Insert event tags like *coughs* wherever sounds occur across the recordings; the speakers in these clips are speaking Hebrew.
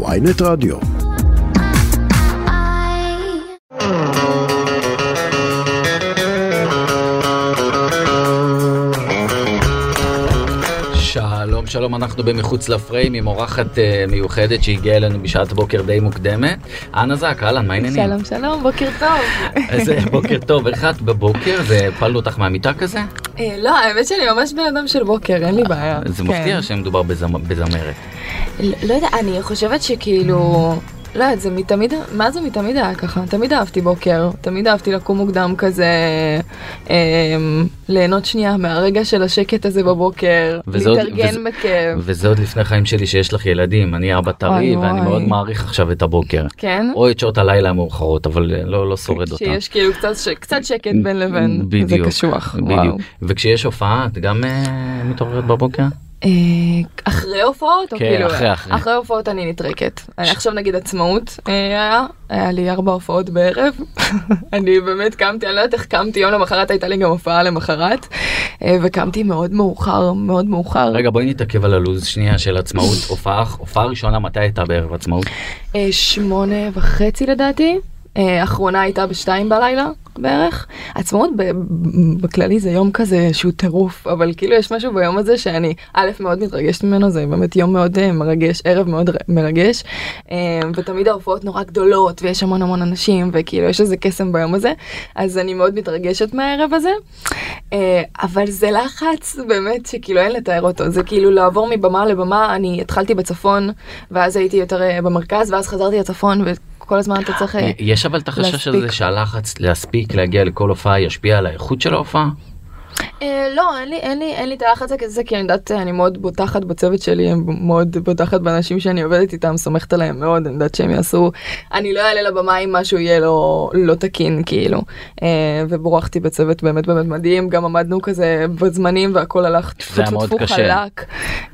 ויינט רדיו. שלום שלום אנחנו במחוץ לפריים עם אורחת uh, מיוחדת שהגיעה אלינו בשעת בוקר די מוקדמת. אנה זק אהלן מה העניינים? שלום שלום בוקר טוב. איזה בוקר טוב איך את בבוקר זה הפלנו אותך מהמיטה כזה? אה, לא האמת שאני ממש בן אדם של בוקר אין לי בעיה. זה כן. מפתיע שמדובר בזמ- בזמרת. לא לא יודע אני חושבת שכאילו. לא יודעת, זה מתמיד, מה זה מתמיד היה ככה? תמיד אהבתי בוקר, תמיד אהבתי לקום מוקדם כזה, אה, ליהנות שנייה מהרגע של השקט הזה בבוקר, להתארגן בכיף. וזה עוד לפני חיים שלי שיש לך ילדים אני אבא טרי ואני וואי. מאוד מעריך עכשיו את הבוקר. כן? או את שעות הלילה המאוחרות אבל אה, לא לא שורד אותה. שיש כאילו קצת, ש- קצת שקט בין לבין, זה בדיוק, קשוח. בדיוק. וכשיש הופעה את גם אה, מתעוררת בבוקר? אה, אחרי הופעות או כן, כאילו אחרי, אחרי. אחרי הופעות אני נטרקת עכשיו נגיד עצמאות אה, היה היה לי ארבע הופעות בערב. *laughs* אני באמת קמתי אני לא יודעת איך קמתי יום למחרת הייתה לי גם הופעה למחרת אה, וקמתי מאוד מאוחר מאוד מאוחר. רגע בואי נתעכב על הלו"ז שנייה של עצמאות. הופעה ראשונה מתי הייתה בערב עצמאות? שמונה וחצי לדעתי אה, אחרונה הייתה בשתיים בלילה בערך. עצמאות בכללי זה יום כזה שהוא טירוף אבל כאילו יש משהו ביום הזה שאני א' מאוד מתרגשת ממנו זה באמת יום מאוד אה, מרגש ערב מאוד מרגש. אה, ותמיד ההופעות נורא גדולות ויש המון המון אנשים וכאילו יש איזה קסם ביום הזה אז אני מאוד מתרגשת מהערב הזה. אה, אבל זה לחץ באמת שכאילו אין לתאר אותו. זה כאילו לעבור מבמה לבמה אני התחלתי בצפון ואז הייתי יותר אה, במרכז ואז חזרתי לצפון וכל הזמן אתה צריך אה, יש אבל את החשש הזה. שהלחץ להספיק להגיע לכל הופעה ישפיע על האיכות של ההופעה? אה, לא, אין לי, אין לי, אין לי את הלחץ הזה, כי אני יודעת, אני מאוד בוטחת בצוות שלי, אני מאוד בוטחת באנשים שאני עובדת איתם, סומכת עליהם מאוד, אני יודעת שהם יעשו, אני לא אעלה לבמה אם משהו יהיה לא, לא תקין, כאילו. אה, ובורחתי בצוות באמת באמת מדהים, גם עמדנו כזה בזמנים והכל הלך זה היה מאוד קשה. חלק.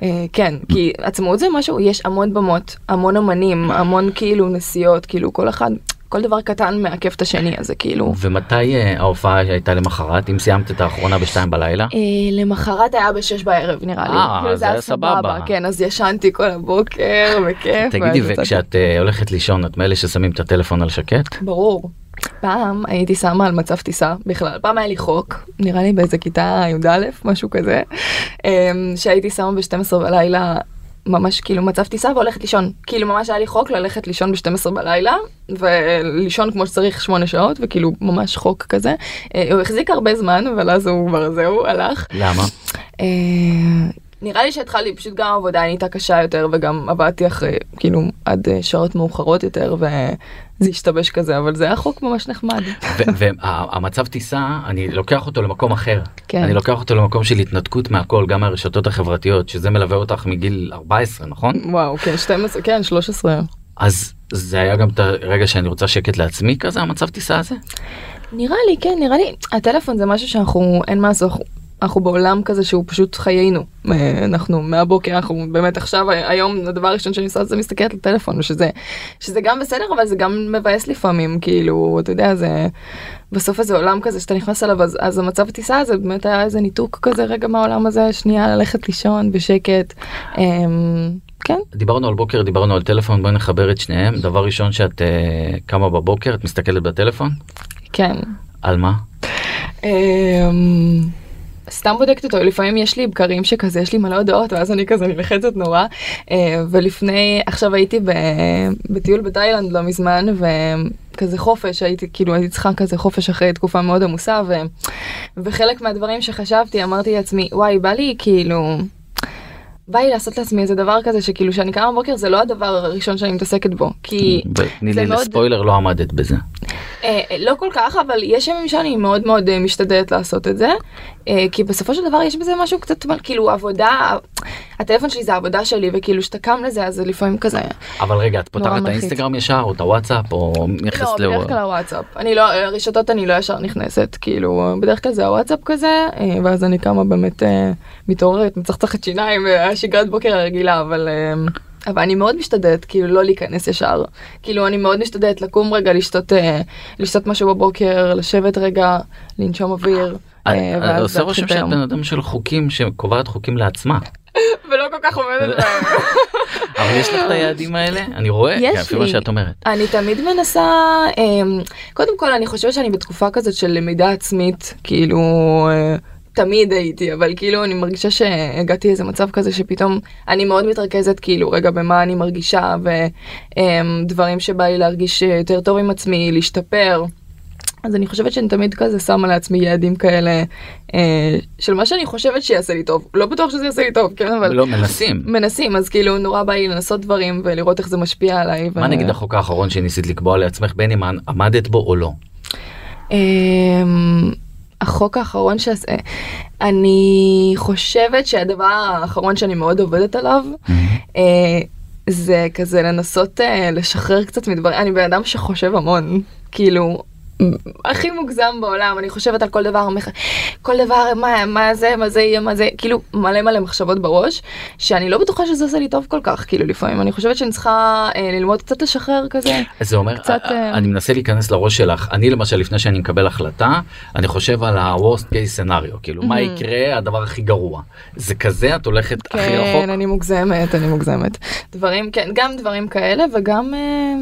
אה, כן, כי עצמאות זה משהו, יש המון במות, המון אמנים, המון כאילו נסיעות, כאילו כל אחד, כל דבר קטן מעכב את השני, אז זה כאילו... ומתי אה, ההופעה הייתה למחרת אם סיימת את האחרונה בשתיים בלילה? אה, למחרת היה בשש בערב נראה לי. אה, כאילו אז היה סבבה. כן, אז ישנתי כל הבוקר, *laughs* בכיף. תגידי. וכשאת אה, הולכת לישון את מאלה ששמים את הטלפון על שקט? ברור. פעם הייתי שמה על מצב טיסה בכלל, פעם היה לי חוק, נראה לי באיזה כיתה י"א, משהו כזה, אמ, שהייתי שמה ב-12 בלילה. ממש כאילו מצב טיסה והולכת לישון. כאילו ממש היה לי חוק ללכת לישון ב-12 בלילה ולישון כמו שצריך 8 שעות וכאילו ממש חוק כזה. אה, הוא החזיק הרבה זמן אבל אז הוא כבר זהו הלך. למה? אה, נראה לי שהתחלתי פשוט גם העבודה נהייתה קשה יותר וגם עבדתי אחרי כאילו עד אה, שעות מאוחרות יותר וזה השתבש כזה אבל זה היה חוק ממש נחמד. והמצב טיסה אני לוקח אותו למקום אחר. כן. אני לוקח אותו למקום של התנתקות מהכל גם מהרשתות החברתיות שזה מלווה אותך מגיל 14 נכון? וואו כן 12 כן 13 אז זה היה גם את הרגע שאני רוצה שקט לעצמי כזה המצב טיסה הזה? נראה לי כן נראה לי הטלפון זה משהו שאנחנו אין מה לעשות. אנחנו- בעולם כזה שהוא פשוט חיינו אה, אנחנו מהבוקר אנחנו באמת עכשיו היום הדבר הראשון שאני עושה זה מסתכלת לטלפון שזה שזה גם בסדר אבל זה גם מבאס לפעמים כאילו אתה יודע זה בסוף איזה עולם כזה שאתה נכנס אליו אז, אז המצב טיסה הזה באמת היה איזה ניתוק כזה רגע מהעולם הזה שנייה ללכת לישון בשקט. אמ, כן דיברנו על בוקר דיברנו על טלפון בואי נחבר את שניהם דבר ראשון שאת uh, קמה בבוקר את מסתכלת בטלפון כן. על מה? אמ, סתם בודקת אותו לפעמים יש לי בקרים שכזה יש לי מלא הודעות ואז אני כזה נלחצת נורא אה, ולפני עכשיו הייתי ב- בטיול בתאילנד לא מזמן וכזה חופש הייתי כאילו הייתי צריכה כזה חופש אחרי תקופה מאוד עמוסה ו, וחלק מהדברים שחשבתי אמרתי לעצמי וואי בא לי כאילו. בא לי לעשות לעצמי איזה דבר כזה שכאילו שאני קמה בבוקר זה לא הדבר הראשון שאני מתעסקת בו כי תני לי מאוד- לספוילר לא עמדת בזה. אה, אה, לא כל כך אבל יש ימים שאני מאוד מאוד אה, משתדלת לעשות את זה כי בסופו של דבר יש בזה משהו קצת כאילו עבודה הטלפון שלי זה העבודה שלי וכאילו שאתה קם לזה אז זה לפעמים כזה. אבל רגע את פותחת את. האינסטגרם ישר או את הוואטסאפ או נכנסת לא, לאור- בדרך כלל הוואטסאפ אני לא רשתות אני לא ישר נכנסת כאילו בדרך כלל זה הוואטסאפ כזה ואז אני קמה באמת מתעוררת מצחצחת שיניים השגרת בוקר הרגילה אבל. אה, אבל אני מאוד משתדלת כאילו לא להיכנס ישר כאילו אני מאוד משתדלת לקום רגע לשתות אה, לשתות משהו בבוקר לשבת רגע לנשום אוויר. אה, אני- עושה רושם את שאת. בן אדם של חוקים שקובעת חוקים לעצמה. *laughs* ולא כל כך עומדת בהם. *laughs* אבל יש לך את היעדים האלה? אני רואה, יש לפי מה לי. שאת אומרת. אני תמיד מנסה, אמ, קודם כל אני חושבת שאני בתקופה כזאת של למידה עצמית, כאילו, אה, תמיד הייתי, אבל כאילו אני מרגישה שהגעתי איזה מצב כזה שפתאום אני מאוד מתרכזת כאילו רגע במה אני מרגישה ודברים שבא לי להרגיש יותר טוב עם עצמי, להשתפר. אז אני חושבת שאני תמיד כזה שמה לעצמי יעדים כאלה אה, של מה שאני חושבת שיעשה לי טוב. לא בטוח שזה יעשה לי טוב, כן, אבל לא, מנסים. מנסים, אז כאילו נורא בא לי לנסות דברים ולראות איך זה משפיע עליי. מה ו- נגיד החוק האחרון שניסית לקבוע לעצמך בין אם עמדת בו או לא? אמ, החוק האחרון שעש... אני חושבת שהדבר האחרון שאני מאוד עובדת עליו אה, זה כזה לנסות אה, לשחרר קצת מדברים. אני בן אדם שחושב המון, כאילו. הכי מוגזם בעולם אני חושבת על כל דבר כל דבר מה מה זה מה זה יהיה מה זה כאילו מלא מלא מחשבות בראש שאני לא בטוחה שזה עושה לי טוב כל כך כאילו לפעמים אני חושבת שאני צריכה אה, ללמוד קצת לשחרר כזה זה אומר, קצת, אה, אני מנסה להיכנס לראש שלך, אני למשל לפני שאני מקבל החלטה, אני חושב על ה-worst case scenario, כאילו מה מהמם. יקרה הדבר הכי גרוע. זה כזה, את הולכת הכי רחוק? כן, אני מוגזמת, אני מוגזמת. דברים, כן, גם דברים כאלה וגם אה,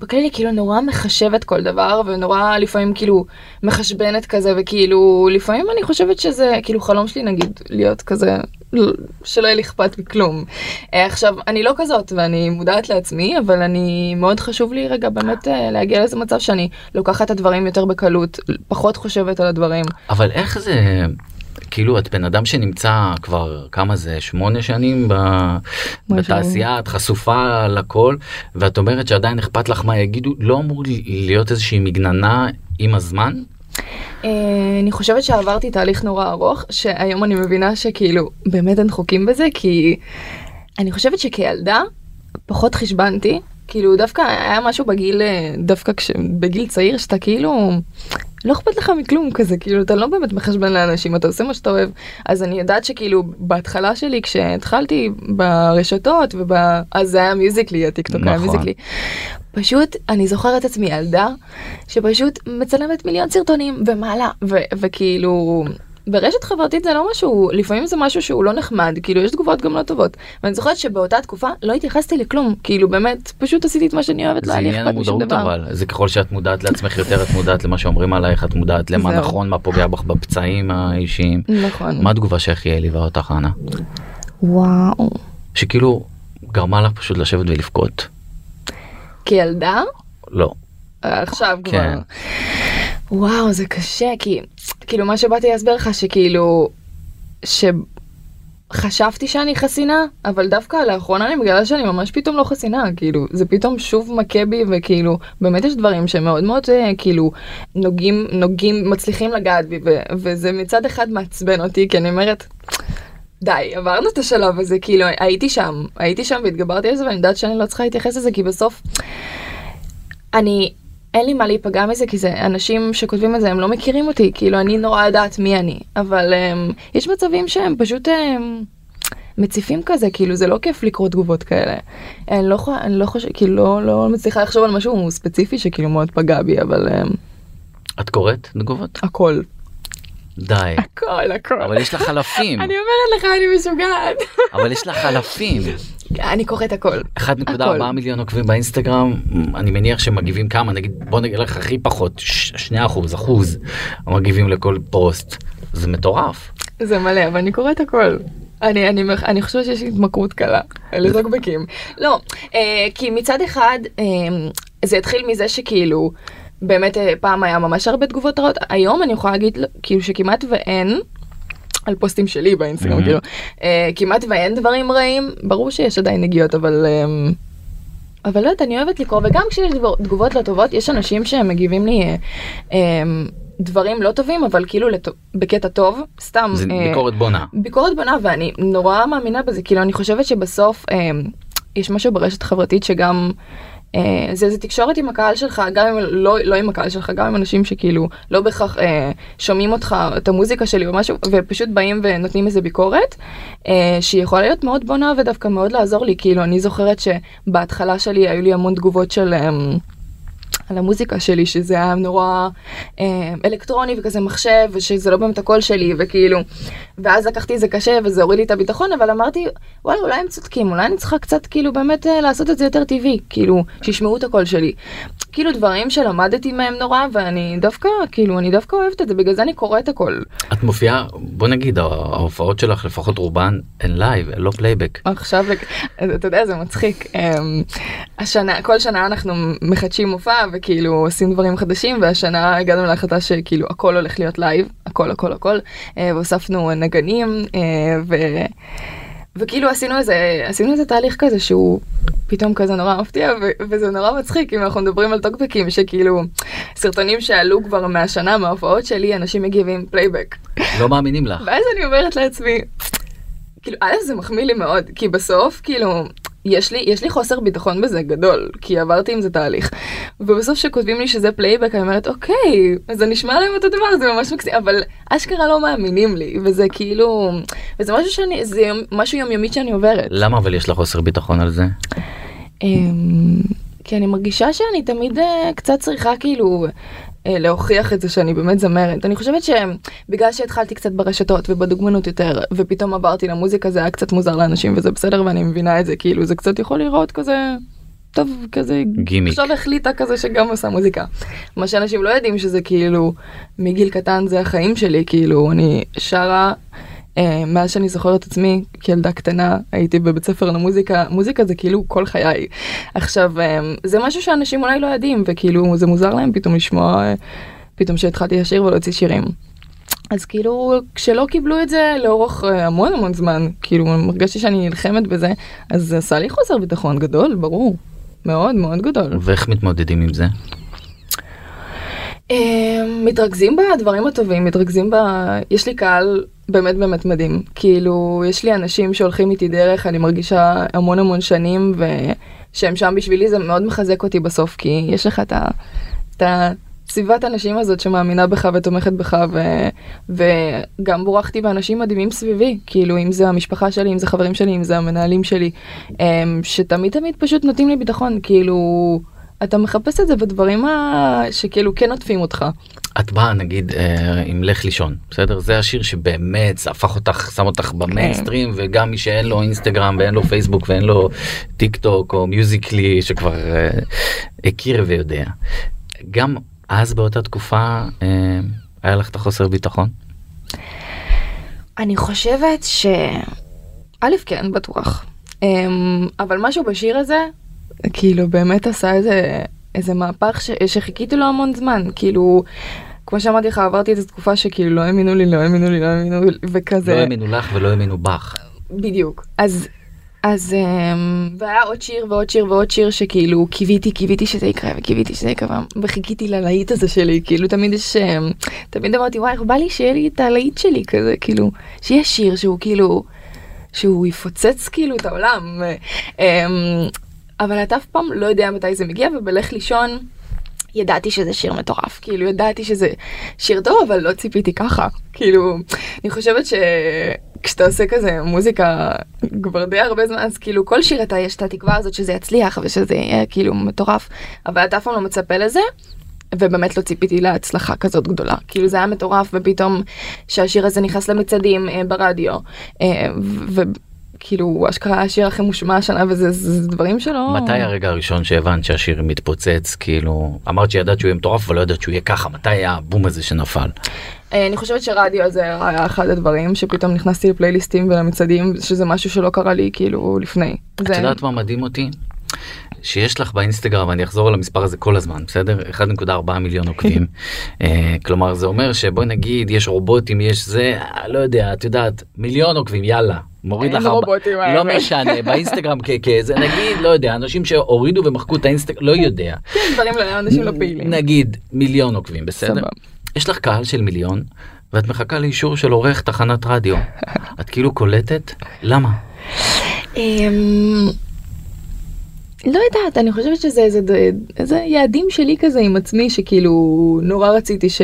בכללי כאילו נורא מחשבת כל דבר ונורא לפעמים כאילו מחשבנת כזה וכאילו לפעמים אני חושבת שזה כאילו חלום שלי נגיד להיות כזה שלא יהיה לי אכפת מכלום. אה, עכשיו אני לא כזאת ואני מודעת לעצמי אבל אני מאוד חשוב לי רגע באמת אה, להגיע לאיזה מצב שאני לוקחת את הדברים יותר בקלות פחות חושבת על הדברים. אבל איך זה, כאילו את בן אדם שנמצא כבר כמה זה, שמונה שנים ב... בתעשייה, את חשופה לכל, ואת אומרת שעדיין אכפת לך מה יגידו, לא אמור להיות איזושהי מגננה עם הזמן? אה, אני חושבת שעברתי תהליך נורא ארוך שהיום אני מבינה שכאילו באמת אין חוקים בזה כי אני חושבת שכילדה פחות חשבנתי כאילו דווקא היה משהו בגיל אה, דווקא כש, בגיל צעיר שאתה כאילו לא אכפת לך מכלום כזה כאילו אתה לא באמת מחשבן לאנשים אתה עושה מה שאתה אוהב אז אני יודעת שכאילו בהתחלה שלי כשהתחלתי ברשתות וב... אז זה היה מיוזיקלי הטיקטוק היה נכון. מיוזיקלי. פשוט אני זוכרת עצמי ילדה שפשוט מצלמת מיליון סרטונים ומעלה ו- וכאילו ברשת חברתית זה לא משהו לפעמים זה משהו שהוא לא נחמד כאילו יש תגובות גם לא טובות ואני זוכרת שבאותה תקופה לא התייחסתי לכלום כאילו באמת פשוט עשיתי את מה שאני אוהבת לא זה היה לי עניין אכפת משום המודעות דבר. אבל, זה ככל שאת מודעת לעצמך יותר, את מודעת למה שאומרים עלייך, את מודעת למה זהו. נכון, מה פוגע בך בפצעים האישיים. נכון. מה התגובה שהכי העליבה אותך, אנה? וואו. שכאילו גרמה לך פשוט לשבת ולבכות. כילדה לא. עכשיו כבר. וואו זה קשה כי כאילו מה שבאתי להסביר לך שכאילו שחשבתי שאני חסינה אבל דווקא לאחרונה אני מגלה שאני ממש פתאום לא חסינה כאילו זה פתאום שוב מכה בי וכאילו באמת יש דברים שמאוד מאוד אה, כאילו נוגעים נוגעים מצליחים לגעת בי ו- וזה מצד אחד מעצבן אותי כי אני אומרת. די עברנו את השלב הזה כאילו הייתי שם הייתי שם והתגברתי על זה ואני יודעת שאני לא צריכה להתייחס לזה כי בסוף אני אין לי מה להיפגע מזה כי זה אנשים שכותבים את זה הם לא מכירים אותי כאילו אני נורא יודעת מי אני אבל um, יש מצבים שהם פשוט um, מציפים כזה כאילו זה לא כיף לקרוא תגובות כאלה. אני לא, אני לא חושבת כאילו לא, לא מצליחה לחשוב על משהו ספציפי שכאילו מאוד פגע בי אבל um, את קוראת תגובות? הכל די. הכל הכל. אבל יש לך אלפים. אני אומרת לך אני משוגעת. אבל יש לך אלפים. אני קוראת הכל. 1.4 הכל. מיליון עוקבים באינסטגרם, אני מניח שמגיבים כמה, נגיד, בוא נגיד לך הכי פחות, 2 אחוז, אחוז, מגיבים לכל פוסט. זה מטורף. זה מלא אבל אני קוראת הכל. אני, אני, אני חושבת שיש התמכרות קלה לטוקבקים. לא, אה, כי מצד אחד אה, זה התחיל מזה שכאילו באמת אה, פעם היה ממש הרבה תגובות רעות, היום אני יכולה להגיד כאילו שכמעט ואין. על פוסטים שלי באינסטגרם Mhm. כאילו אה, כמעט ואין דברים רעים ברור שיש עדיין נגיעות אבל אה, אבל לא יודעת אני אוהבת לקרוא וגם כשיש דבר- תגובות לא טובות יש אנשים שהם מגיבים לי אה, אה, דברים לא טובים אבל כאילו לטו- בקטע טוב סתם זה אה, ביקורת בונה. ביקורת בונה ואני נורא מאמינה בזה כאילו אני חושבת שבסוף אה, יש משהו ברשת חברתית שגם זה, זה תקשורת עם הקהל שלך גם אם לא, לא עם הקהל שלך גם עם אנשים שכאילו לא בהכרח אה, שומעים אותך את המוזיקה שלי או משהו ופשוט באים ונותנים איזה ביקורת אה, שהיא יכולה להיות מאוד בונה ודווקא מאוד לעזור לי כאילו אני זוכרת שבהתחלה שלי היו לי המון תגובות של. אה, על המוזיקה שלי שזה היה נורא אה, אלקטרוני וכזה מחשב ושזה לא באמת הקול שלי וכאילו ואז לקחתי את זה קשה וזה הוריד לי את הביטחון אבל אמרתי וואלה אולי הם צודקים אולי אני צריכה קצת כאילו באמת אה, לעשות את זה יותר טבעי כאילו שישמעו את הקול שלי. כאילו דברים שלמדתי מהם נורא ואני דווקא כאילו אני דווקא אוהבת את זה בגלל זה אני קוראת הכל. את מופיעה בוא נגיד ההופעות שלך לפחות רובן הן live לא פלייבק. עכשיו אתה יודע זה מצחיק אמ, השנה כל שנה אנחנו מחדשים מופע וכאילו עושים דברים חדשים והשנה הגענו להחלטה שכאילו הכל הולך להיות live הכל הכל הכל אה, והוספנו נגנים אה, ו... וכאילו עשינו איזה עשינו איזה תהליך כזה שהוא פתאום כזה נורא מפתיע ו- וזה נורא מצחיק אם אנחנו מדברים על טוקבקים שכאילו סרטונים שעלו כבר מהשנה מההופעות שלי אנשים מגיבים פלייבק. לא מאמינים לך. ואז אני אומרת לעצמי כאילו א' זה מחמיא לי מאוד כי בסוף כאילו יש לי יש לי חוסר ביטחון בזה גדול כי עברתי עם זה תהליך ובסוף שכותבים לי שזה פלייבק אני אומרת אוקיי זה נשמע להם אותו דבר זה ממש מקסים אבל אשכרה לא מאמינים לי וזה כאילו וזה משהו שאני זה יום, משהו יומיומית שאני עוברת. למה אבל יש לך חוסר ביטחון על זה? אמ, כי אני מרגישה שאני תמיד אה, קצת צריכה כאילו להוכיח את זה שאני באמת זמרת. אני חושבת שבגלל שהתחלתי קצת ברשתות ובדוגמנות יותר ופתאום עברתי למוזיקה זה היה קצת מוזר לאנשים וזה בסדר ואני מבינה את זה כאילו זה קצת יכול לראות כזה טוב כזה גימיק עכשיו החליטה כזה שגם עושה מוזיקה. מה שאנשים לא יודעים שזה כאילו מגיל קטן זה החיים שלי כאילו אני שרה אה, מאז שאני זוכרת את עצמי כילדה קטנה הייתי בבית ספר למוזיקה מוזיקה זה כאילו כל חיי עכשיו אה, זה משהו שאנשים אולי לא יודעים וכאילו זה מוזר להם פתאום לשמוע אה, פתאום שהתחלתי לשיר ולהוציא שירים. אז כאילו כשלא קיבלו את זה לאורך המון המון זמן כאילו הרגשתי שאני נלחמת בזה אז זה עשה לי חוסר ביטחון גדול ברור מאוד מאוד גדול. ואיך מתמודדים עם זה? מתרכזים בדברים הטובים מתרכזים ב... יש לי קהל באמת באמת מדהים. כאילו יש לי אנשים שהולכים איתי דרך אני מרגישה המון המון שנים ושהם שם בשבילי זה מאוד מחזק אותי בסוף כי יש לך את ה... את ה... סביבת אנשים הזאת שמאמינה בך ותומכת בך ו... וגם בורחתי באנשים מדהימים סביבי. כאילו אם זה המשפחה שלי אם זה חברים שלי אם זה המנהלים שלי שתמיד תמיד פשוט נותנים לי ביטחון. כאילו אתה מחפש את זה בדברים ה... שכאילו כן עוטפים אותך. את באה נגיד אה, עם לך לישון בסדר זה השיר שבאמת הפך אותך שם אותך במיינסטרים כן. וגם מי שאין לו אינסטגרם ואין לו פייסבוק ואין לו טיק טוק או מיוזיקלי שכבר אה, הכיר ויודע. גם אז באותה תקופה אה, היה לך את החוסר ביטחון? אני חושבת ש... א' כן בטוח אה, אבל משהו בשיר הזה כאילו באמת עשה איזה איזה מהפך ש... שחיכיתי לו המון זמן כאילו כמו שאמרתי לך עברתי את התקופה שכאילו לא האמינו לי לא האמינו לי לא האמינו לי וכזה לא האמינו לך ולא האמינו בך בדיוק אז אז um, והיה עוד שיר ועוד שיר ועוד שיר שכאילו קיוויתי קיוויתי שזה יקרה וקיוויתי שזה יקרה וחיכיתי ללהיט הזה שלי כאילו תמיד יש um, תמיד אמרתי וואי איך בא לי שיהיה לי את הלהיט שלי כזה כאילו שיהיה שיר שהוא כאילו שהוא יפוצץ כאילו את העולם. אבל אתה אף פעם לא יודע מתי זה מגיע ובלך לישון ידעתי שזה שיר מטורף. כאילו ידעתי שזה שיר טוב אבל לא ציפיתי ככה. כאילו אני חושבת שכשאתה עושה כזה מוזיקה כבר די הרבה זמן אז כאילו כל שיר אתה יש את התקווה הזאת שזה יצליח ושזה יהיה כאילו מטורף. אבל אתה אף פעם לא מצפה לזה. ובאמת לא ציפיתי להצלחה כזאת גדולה. כאילו זה היה מטורף ופתאום שהשיר הזה נכנס למצעדים אה, ברדיו אה, כאילו אשכרה השיר הכי מושמע השנה וזה זה דברים שלא מתי הרגע הראשון שהבנת שהשיר מתפוצץ כאילו אמרת שידעת שהוא יהיה מטורף אבל לא ידעת שהוא יהיה ככה מתי היה הבום הזה שנפל. אה, אני חושבת שרדיו זה היה אחד הדברים שפתאום נכנסתי לפלייליסטים ולמצעדים שזה משהו שלא קרה לי כאילו לפני. את זה... יודעת מה מדהים אותי? שיש לך באינסטגרם אני אחזור על המספר הזה כל הזמן בסדר 1.4 מיליון עוקבים *laughs* אה, כלומר זה אומר שבוא נגיד יש רובוטים יש זה לא יודע את יודעת מיליון עוקבים יאללה מוריד לך רובוטים, לא משנה באינסטגרם כזה נגיד לא יודע אנשים שהורידו ומחקו את האינסטגרם לא יודע. כן, דברים לא אנשים לא פעילים. נגיד מיליון עוקבים בסדר? יש לך קהל של מיליון ואת מחכה לאישור של עורך תחנת רדיו. *laughs* את כאילו קולטת? למה. אמ, לא יודעת אני חושבת שזה איזה יעדים שלי כזה עם עצמי שכאילו נורא רציתי ש...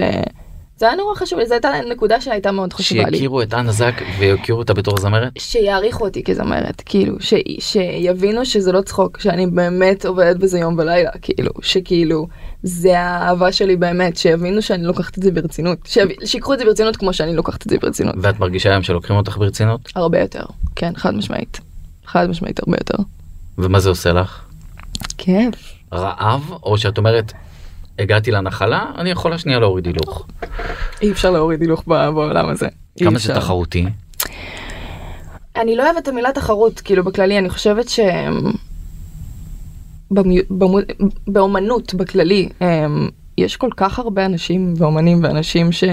זה היה נורא חשוב לי, זו הייתה נקודה שהייתה מאוד חשובה לי. שיכירו את אנה זק ויכירו אותה בתור זמרת? שיעריכו אותי כזמרת, כאילו, ש, שיבינו שזה לא צחוק, שאני באמת עובדת בזה יום ולילה, כאילו, שכאילו, זה האהבה שלי באמת, שיבינו שאני לוקחת את זה ברצינות, שיקחו את זה ברצינות כמו שאני לוקחת את זה ברצינות. ואת מרגישה היום שלוקחים אותך ברצינות? הרבה יותר, כן, חד משמעית. חד משמעית הרבה יותר. ומה זה עושה לך? כיף. רעב, או שאת אומרת, הגעתי לנחלה, אני יכולה שנייה להוריד הילוך. אי אפשר להוריד הילוך בעולם הזה. כמה זה תחרותי? אני לא אוהבת את המילה תחרות, כאילו בכללי, אני חושבת ש... באומנות בכללי, אמ, יש כל כך הרבה אנשים ואומנים ואנשים ש...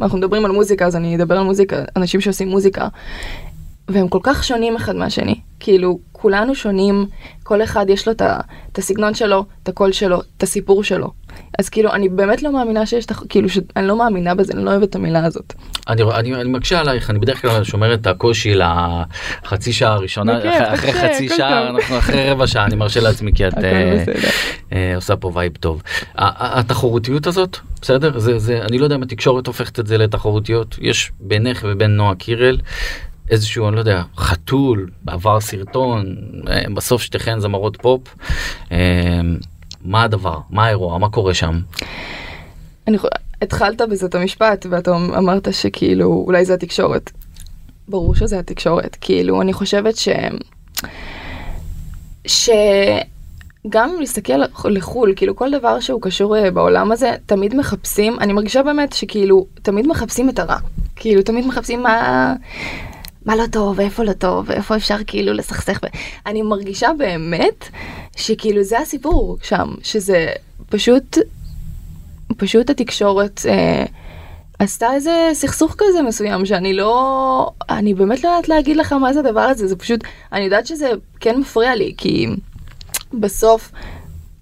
אנחנו מדברים על מוזיקה, אז אני אדבר על מוזיקה, אנשים שעושים מוזיקה. והם כל כך שונים אחד מהשני. כאילו, כולנו שונים, כל אחד יש לו את הסגנון שלו, את הקול שלו, את הסיפור שלו. אז כאילו, אני באמת לא מאמינה שיש, את כאילו, שאני לא מאמינה בזה, אני לא אוהבת את המילה הזאת. אני, אני, אני מקשה עלייך, אני בדרך כלל שומר את הקושי לחצי שעה הראשונה, בכיף, אחרי, אחרי חצי שעה. אנחנו אחרי רבע שעה, אני מרשה לעצמי כי את בסדר. אה, עושה פה vibe טוב. ה- ה- התחרותיות הזאת, בסדר? זה, זה, אני לא יודע אם התקשורת הופכת את זה לתחרותיות, יש בינך ובין נועה קירל. איזשהו, אני לא יודע, חתול, בעבר סרטון, אה, בסוף שתיכן זמרות פופ. אה, מה הדבר? מה האירוע? מה קורה שם? אני, התחלת בזה את המשפט, ואתה אמרת שכאילו, אולי זה התקשורת. ברור שזה התקשורת. כאילו, אני חושבת ש... שגם אם נסתכל לחו"ל, כאילו כל דבר שהוא קשור אה, בעולם הזה, תמיד מחפשים, אני מרגישה באמת שכאילו, תמיד מחפשים את הרע. כאילו, תמיד מחפשים מה... מה לא טוב, ואיפה לא טוב, ואיפה אפשר כאילו לסכסך. אני מרגישה באמת שכאילו זה הסיפור שם, שזה פשוט, פשוט התקשורת אה, עשתה איזה סכסוך כזה מסוים שאני לא, אני באמת לא יודעת להגיד לך מה זה הדבר הזה, זה פשוט, אני יודעת שזה כן מפריע לי, כי בסוף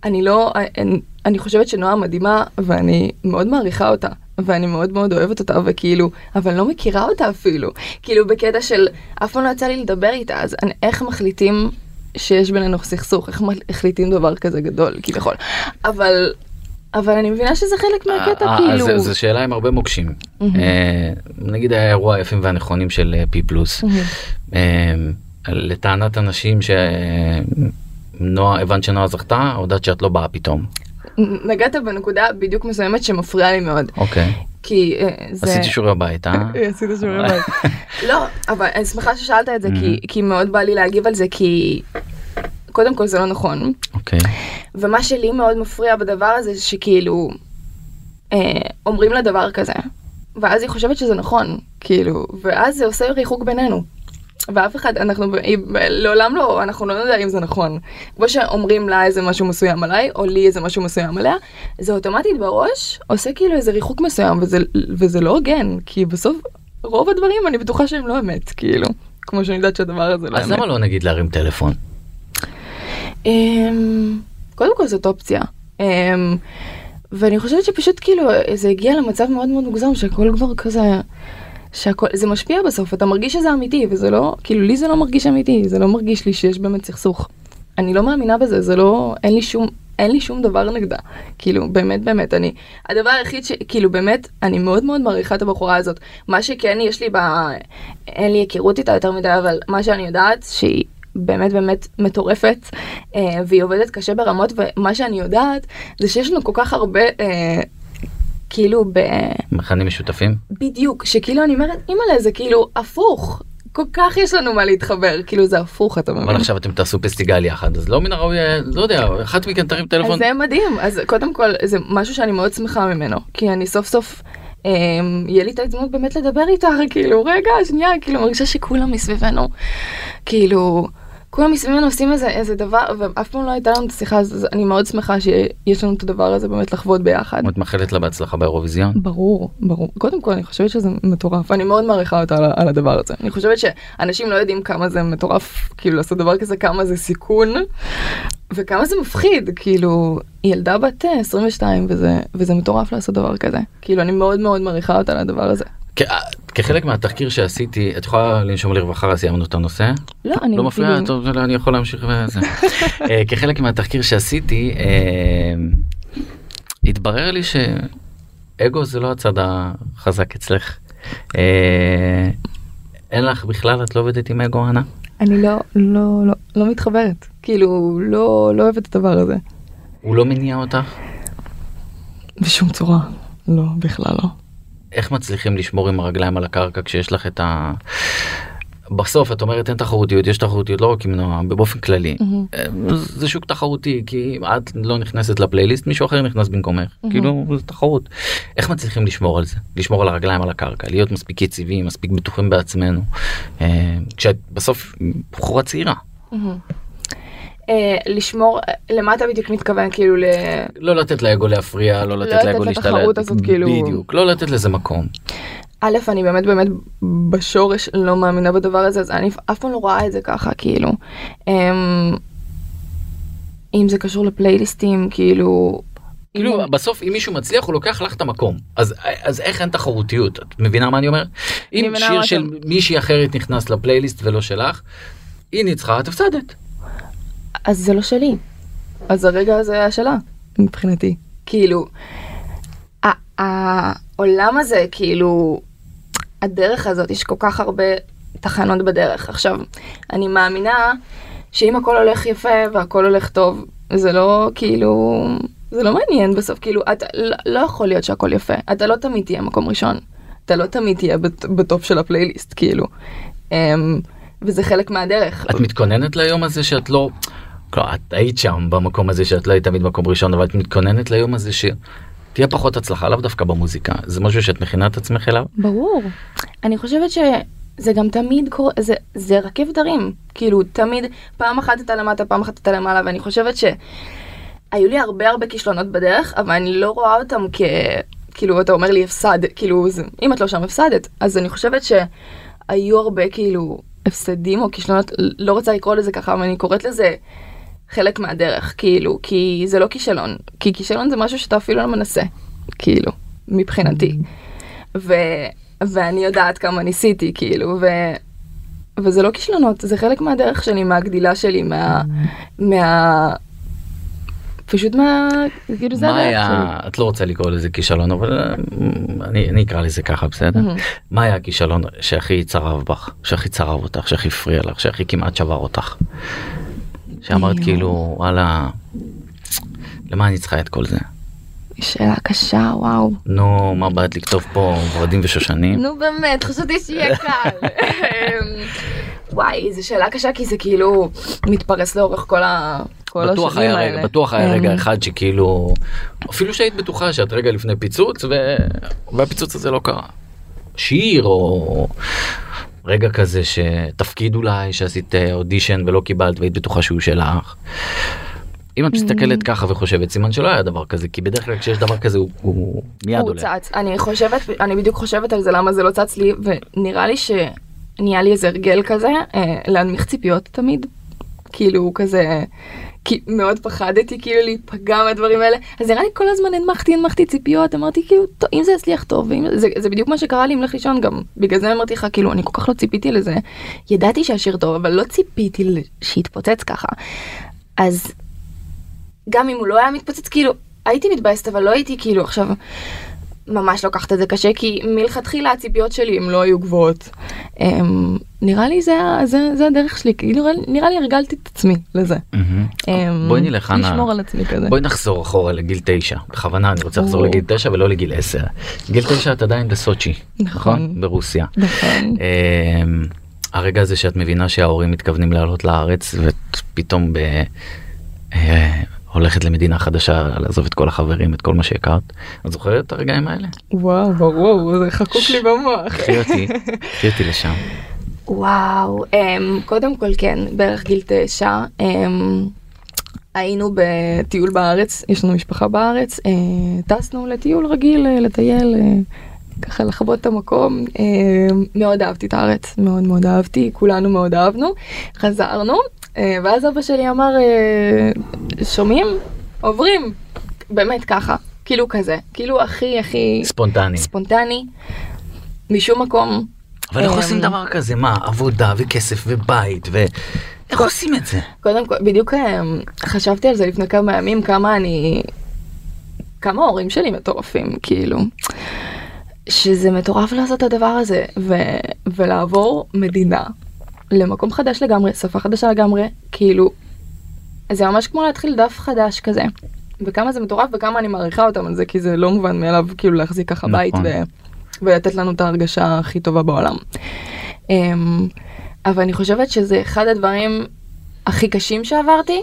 אני לא, אני, אני חושבת שנועה מדהימה ואני מאוד מעריכה אותה. ואני מאוד מאוד אוהבת אותה וכאילו אבל לא מכירה אותה אפילו כאילו בקטע של אף פעם לא יצא לי לדבר איתה אז אני, איך מחליטים שיש בינינו סכסוך איך מחליטים דבר כזה גדול כביכול אבל אבל אני מבינה שזה חלק מהקטע אה, כאילו אז זו שאלה עם הרבה מוקשים. מהמם. אה, נגיד היה אירוע היפים והנכונים של אה, פי פלוס. מהמם. אה, לטענת אנשים שנועה, הבנת שנועה זכתה, הודעת שאת לא באה פתאום. נגעת בנקודה בדיוק מסוימת שמפריעה לי מאוד אוקיי. כי אה, זה *laughs* עשיתי שיעורי בית, אה? עשית שיעורי בית. לא, אבל אני שמחה ששאלת את זה, כי- מאוד בא לי להגיב על זה, כי קודם כל זה לא נכון. אוקיי. ומה שלי מאוד מפריע בדבר הזה, זה שכאילו, אה, אומרים לה דבר כזה, ואז היא חושבת שזה נכון, כאילו, ואז זה עושה ריחוק בינינו. ואף אחד, אנחנו לעולם לא, אנחנו לא יודע אם זה נכון. כמו שאומרים לה איזה משהו מסוים עליי, או לי איזה משהו מסוים עליה, זה אוטומטית בראש עושה כאילו איזה ריחוק מסוים, וזה, וזה לא הוגן, כי בסוף רוב הדברים אני בטוחה שהם לא אמת, כאילו. כמו שאני יודעת שהדבר הזה לא אז אמת. למה לא נגיד להרים טלפון? אמ, קודם כל זאת אופציה. אמ, ואני חושבת שפשוט כאילו זה הגיע למצב מאוד מאוד מוגזם שהכל כבר כזה שהכל זה משפיע בסוף אתה מרגיש שזה אמיתי וזה לא כאילו לי זה לא מרגיש אמיתי זה לא מרגיש לי שיש באמת סכסוך. אני לא מאמינה בזה זה לא אין לי שום אין לי שום דבר נגדה כאילו באמת באמת אני הדבר היחיד שכאילו באמת אני מאוד מאוד מעריכה את הבחורה הזאת מה שכן יש לי ב... אין לי היכרות איתה יותר מדי אבל מה שאני יודעת שהיא באמת באמת מטורפת אה, והיא עובדת קשה ברמות ומה שאני יודעת זה שיש לנו כל כך הרבה אה, כאילו ב... מכנים משותפים? בדיוק שכאילו אני אומרת אימא'לה זה כאילו הפוך כל כך יש לנו מה להתחבר כאילו זה הפוך אתה מבין. אבל עכשיו אתם תעשו פסטיגל יחד, אז לא מן הראוי, אה, לא יודע, אחת מכן תרים אז טלפון. זה מדהים אז קודם כל זה משהו שאני מאוד שמחה ממנו כי אני סוף סוף. אה, יהיה לי את ההזדמנות באמת לדבר איתה *laughs* כאילו רגע שנייה כאילו מרגישה שכולם מסביבנו כאילו כולם מסביבנו עושים איזה איזה דבר ואף פעם לא הייתה לנו את השיחה אז אז אני מאוד שמחה שיש לנו את הדבר הזה באמת לחוות ביחד. את מאחלת לה בהצלחה באירוויזיון? ברור ברור קודם כל אני חושבת שזה מטורף אני מאוד מעריכה אותה על, על הדבר הזה אני חושבת שאנשים לא יודעים כמה זה מטורף כאילו לעשות דבר כזה כמה זה סיכון וכמה זה מפחיד כאילו היא ילדה בת אה, 22 וזה וזה מטורף לעשות דבר כזה כאילו אני מאוד מאוד מעריכה אותה על הדבר הזה. כחלק מהתחקיר שעשיתי, את יכולה לנשום לרווחה, סיימנו את הנושא? לא אני לא מפריע, טוב, לא, אני יכול להמשיך וזה. *laughs* אה, כחלק מהתחקיר שעשיתי, אה, התברר לי אגו זה לא הצד החזק אצלך. אה, אין לך בכלל, את לא עובדת עם אגו, אנה? אני לא, לא, לא, לא מתחברת. כאילו, לא, לא אוהבת את הדבר הזה. הוא לא מניע אותך? בשום צורה. לא, בכלל לא. איך מצליחים לשמור עם הרגליים על הקרקע כשיש לך את ה... בסוף את אומרת אין תחרותיות יש תחרותיות לא רק עם נועה באופן כללי מהמם. זה שוק תחרותי כי את לא נכנסת לפלייליסט מישהו אחר נכנס במקומך מהמם. כאילו זה תחרות איך מצליחים לשמור על זה לשמור על הרגליים על הקרקע להיות מספיק יציבים מספיק בטוחים בעצמנו אה, כשאת בסוף בחורה צעירה מהמם. אה, לשמור, למה אתה בדיוק מתכוון? כאילו ל... לא לתת לאגו להפריע לא לתת לתת לאגו לתחרות להשתלט הזאת, כאילו- בדיוק לא לתת לזה מקום א', אני באמת באמת בשורש לא מאמינה בדבר הזה, אז אני אף פעם לא רואה את זה ככה, כאילו. אמ, אם זה קשור לפלייליסטים, כאילו... כאילו בסוף אם מישהו מצליח הוא לוקח לך את המקום אז אז איך אין תחרותיות את מבינה מה אני אומר? אם שיר של מישהי אחרת נכנס לפלייליסט ולא שלך היא ניצחה את הפסדת. אז זה לא שלי. אז הרגע הזה היה שלה, מבחינתי. כאילו, ה- העולם הזה, כאילו, הדרך הזאת, יש כל כך הרבה תחנות בדרך. עכשיו, אני מאמינה שאם הכל הולך יפה והכל הולך טוב, זה לא כאילו, זה לא מעניין בסוף, כאילו, אתה לא, לא יכול להיות שהכל יפה. אתה לא תמיד תהיה מקום ראשון. אתה לא תמיד תהיה בט- בטופ של הפלייליסט, כאילו. אמ, וזה חלק מהדרך. את מתכוננת ליום הזה שאת לא. לא, את היית שם במקום הזה שאת לא היית תמיד מקום ראשון אבל את מתכוננת ליום הזה שתהיה פחות הצלחה לאו דווקא במוזיקה זה משהו שאת מכינה את עצמך אליו. ברור. אני חושבת שזה גם תמיד קורה, זה, זה רכבת הרים. כאילו, תמיד, פעם אחת אתה למטה, פעם אחת אתה למעלה, ואני חושבת שהיו לי הרבה הרבה כישלונות בדרך, אבל אני לא רואה אותם כ... כאילו, אתה אומר לי הפסד, כאילו, זה, אם את לא שם הפסדת. אז אני חושבת שהיו הרבה, כאילו, הפסדים או כישלונות, לא רוצה לקרוא לזה ככה, אבל אני קוראת לזה חלק מהדרך, כאילו, כי זה לא כישלון. כי כישלון זה משהו שאתה אפילו לא מנסה, כאילו, מבחינתי. ו... ואני יודעת כמה ניסיתי, כאילו, ו... וזה לא כישלונות, זה חלק מהדרך שלי, מהגדילה שלי, מה... מה... פשוט מה... כאילו זה מה היה את לא רוצה לקרוא לזה כישלון אבל אה, אני אני אקרא לזה ככה בסדר. מה היה הכישלון שהכי צרב בך שהכי צרב אותך שהכי הפריע לך שהכי כמעט שבר אותך. שאמרת. כאילו וואלה למה אני צריכה את כל זה. שאלה קשה, וואו. נו מה באת לכתוב פה ורדים ושושנים נו באמת, חשבתי שיהיה קל. אמ, וואי, זו שאלה קשה כי זה כאילו מתפרס לאורך כל ה... כל בטוח היה. רגע, בטוח היה אמ, רגע אחד שכאילו אפילו שהיית בטוחה שאת רגע לפני פיצוץ ו... והפיצוץ הזה לא קרה. שיר או רגע כזה שתפקיד אולי שעשית אה, אודישן ולא קיבלת והיית בטוחה שהוא שלך. אם את מסתכלת ככה וחושבת סימן שלא היה דבר כזה כי בדרך כלל כשיש דבר כזה הוא, הוא מיד הוא עולה. צץ. אני חושבת, אני בדיוק חושבת על זה למה זה לא צץ לי, ונראה לי שנהיה לי איזה הרגל כזה, אה, להנמיך ציפיות תמיד. כאילו כזה, כי מאוד פחדתי כאילו להיפגע מהדברים האלה, אז נראה לי כל הזמן הנמכתי, הנמכתי ציפיות, אמרתי כאילו, טוב, אם זה יצליח טוב, ואם, זה, זה בדיוק מה שקרה לי עם לך לישון גם, בגלל זה אמרתי לך, כאילו, אני כל כך לא ציפיתי לזה, ידעתי שהשיר טוב, אבל לא ציפיתי שיתפוצץ ככה. אז גם אם הוא לא היה מתפוצץ, כאילו, הייתי מתבאסת, אבל לא הייתי כאילו עכשיו ממש לוקחת את זה קשה, כי מלכתחילה הציפיות שלי הם לא היו גבוהות. Um, נראה לי זה, זה, זה הדרך שלי, נראה, נראה לי הרגלתי את עצמי לזה. מהמם. Um, בואי נלך חנה. לשמור על עצמי כזה. בואי נחזור אחורה לגיל תשע בכוונה אני רוצה לחזור. לגיל תשע ולא לגיל עשר. גיל תשע את עדיין בסוצ'י נכון. ברוסיה. נכון. אמ, הרגע הזה שאת מבינה שההורים מתכוונים לעלות לארץ ואת פתאום ב... אה, הולכת למדינה חדשה לעזוב את כל החברים את כל מה שהכרת. את זוכרת את הרגעים האלה? וואו, ברור, זה חקוק לי במוח. קחי אותי, קחי אותי לשם. וואו, um, קודם כל כן, בערך גיל תשע. Um, היינו בטיול בארץ, יש לנו משפחה בארץ, uh, טסנו לטיול רגיל, uh, לטייל, uh, ככה לחוות את המקום. Uh, מאוד אהבתי את הארץ, מאוד מאוד אהבתי, כולנו מאוד אהבנו. חזרנו, ואז אבא שלי אמר, uh, שומעים? עוברים. באמת ככה, כאילו כזה, כאילו הכי הכי ספונטני. ספונטני, משום מקום. אבל איך אמ, עושים דבר כזה? מה? עבודה וכסף ובית ו... איך עושים את זה? קודם כל, בדיוק חשבתי על זה לפני כמה ימים, כמה אני... כמה ההורים שלי מטורפים, כאילו. שזה מטורף לעשות את הדבר הזה ו, ולעבור מדינה למקום חדש לגמרי, שפה חדשה לגמרי, כאילו, זה ממש כמו להתחיל דף חדש כזה. וכמה זה מטורף וכמה אני מעריכה אותם על זה, כי זה לא מובן מאליו כאילו להחזיק ככה נכון. בית ו, ולתת לנו את ההרגשה הכי טובה בעולם. אמ, אבל אני חושבת שזה אחד הדברים הכי קשים שעברתי,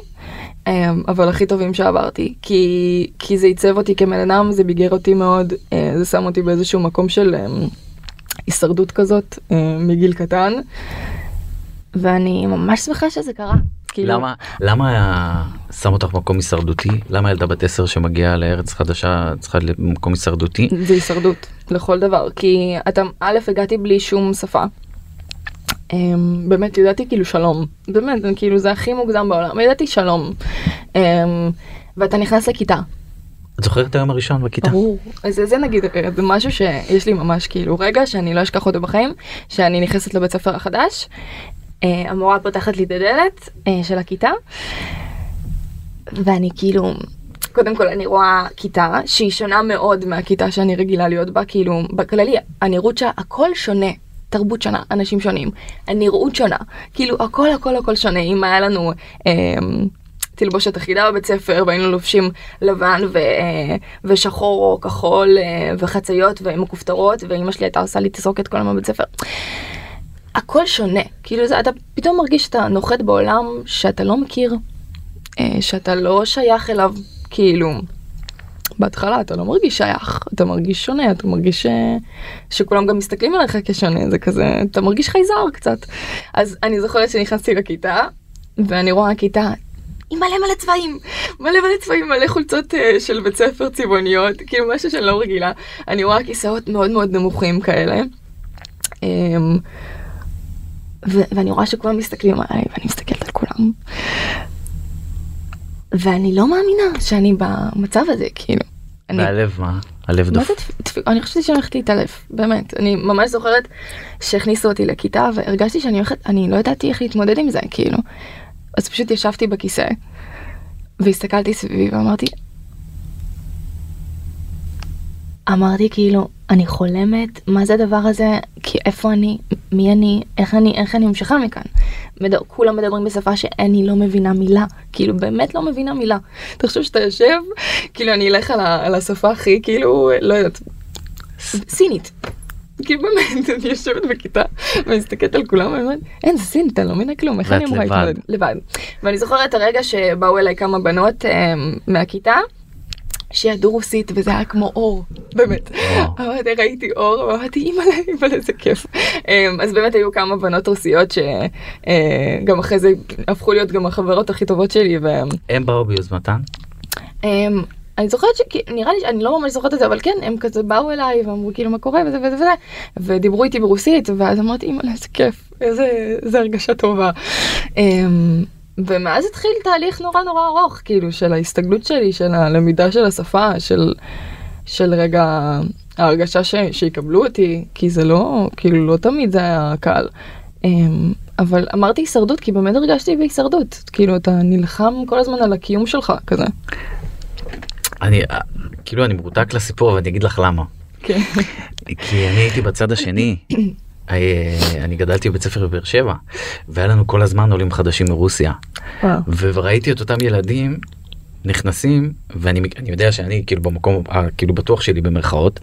אמ, אבל הכי טובים שעברתי, כי, כי זה עיצב אותי כבן אדם, זה ביגר אותי מאוד, אה, זה שם אותי באיזשהו מקום של אמ, הישרדות כזאת אה, מגיל קטן, ואני ממש שמחה שזה קרה. כאילו, למה למה שם אותך במקום הישרדותי למה ילדה בת 10 שמגיעה לארץ חדשה צריכה להיות במקום הישרדותי זה הישרדות לכל דבר, כי אתה, א', הגעתי בלי שום שפה. Um, באמת ידעתי כאילו שלום, באמת, כאילו זה הכי מוקדם בעולם, ידעתי שלום. Um, ואתה נכנס לכיתה, את זוכרת את היום הראשון בכיתה ברור. אז זה, זה נגיד, זה משהו שיש לי ממש כאילו רגע שאני לא אשכח אותו בחיים, שאני נכנסת לבית ספר החדש, המורה פותחת לי את הדלת אה, של הכיתה, ואני כאילו, קודם כל אני רואה כיתה שהיא שונה מאוד מהכיתה שאני רגילה להיות בה, כאילו, בכללי, הנראות שלה, הכל שונה. תרבות שונה, אנשים שונים, הנראות שונה, כאילו הכל הכל הכל שונה, אם היה לנו אה, תלבושת אחידה בבית ספר והיינו לובשים לבן ו, אה, ושחור או כחול אה, וחציות ומכופתרות ואימא שלי הייתה עושה לי תסרוקת כל הזמן בבית ספר. הכל שונה, כאילו זה, אתה פתאום מרגיש שאתה נוחת בעולם שאתה לא מכיר, אה, שאתה לא שייך אליו, כאילו, בהתחלה אתה לא מרגיש שייך, אתה מרגיש שונה, אתה מרגיש ש... שכולם גם מסתכלים עליך כשונה, זה כזה, אתה מרגיש חייזר קצת. אז אני זוכרת שנכנסתי לכיתה, ואני רואה כיתה עם מלא מלא צבעים, מלא מלא צבעים, מלא חולצות uh, של בית ספר צבעוניות, כאילו משהו שאני לא רגילה. אני רואה כיסאות מאוד מאוד נמוכים כאלה. Um, ו- ואני רואה שכולם מסתכלים עליי, ואני מסתכלת על כולם. ואני לא מאמינה שאני במצב הזה, כאילו. אני, והלב מה? הלב מה דופק. זה דפ- דפק? אני חושבת שאני הולכת להתעלף, באמת. אני ממש זוכרת שהכניסו אותי לכיתה והרגשתי שאני הולכת, אני לא ידעתי איך להתמודד עם זה, כאילו. אז פשוט ישבתי בכיסא והסתכלתי סביבי ואמרתי, אמרתי כאילו, אני חולמת, מה זה הדבר הזה, כי איפה אני, מי אני, איך אני, איך אני ממשיכה מכאן. מד... כולם מדברים בשפה שאני לא מבינה מילה, כאילו באמת לא מבינה מילה. תחשוב שאתה יושב, כאילו אני אלך על, ה... על השפה הכי, כאילו, לא יודעת, סינית. כאילו באמת, אני יושבת בכיתה ומסתכלת על כולם ואני אומרת, אין זה סינית, אני לא מבינה כלום, איך אני אמורה. להתמודד? לבד. ואני זוכרת את הרגע שבאו אליי כמה בנות אה, מהכיתה. שידעו רוסית וזה היה כמו אור, באמת. אמרתי, ראיתי אור, ואמרתי, אימא'לה, אימא'לה, איזה כיף. אמ, אז באמת היו כמה בנות רוסיות שגם אחרי זה הפכו להיות גם החברות הכי טובות שלי, והם... הם באו ביוזמתן? אמ, אני זוכרת שנראה לי שאני לא ממש זוכרת את זה אבל כן הם כזה באו אליי ואמרו כאילו מה קורה וזה וזה וזה ודיברו איתי ברוסית ואז אמרתי אימא'לה איזה כיף איזה איזה הרגשה טובה. ומאז התחיל תהליך נורא נורא ארוך כאילו של ההסתגלות שלי של הלמידה של השפה של של רגע ההרגשה ש, שיקבלו אותי כי זה לא כאילו לא תמיד זה היה קל. אמ, אבל אמרתי הישרדות כי באמת הרגשתי בהישרדות כאילו אתה נלחם כל הזמן על הקיום שלך כזה. אני כאילו אני מרותק לסיפור ואני אגיד לך למה. כן. כי אני הייתי בצד השני. *coughs* אה, אני גדלתי בבית ספר בבאר שבע והיה לנו כל הזמן עולים חדשים מרוסיה וואו. וראיתי את אותם ילדים נכנסים ואני אני יודע שאני כאילו במקום כאילו בטוח שלי במרכאות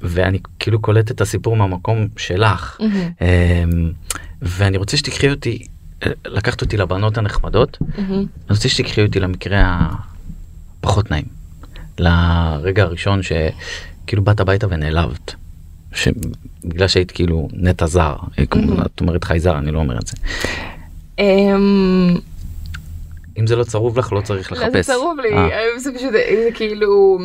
ואני כאילו קולט את הסיפור מהמקום שלך מהמם. אמ, ואני רוצה שתקחי אותי אה, לקחת אותי לבנות הנחמדות מהמם. אני רוצה שתקחי אותי למקרה הפחות נעים לרגע הראשון שכאילו באת הביתה ונעלבת. שבגלל שהיית כאילו נטע זר. את אומרת חייזר, אני לא אומר את זה. אמ, אם זה לא צרוב לך לא צריך לא, לחפש. זה צרוב לי, אה, זה פשוט, זה כאילו,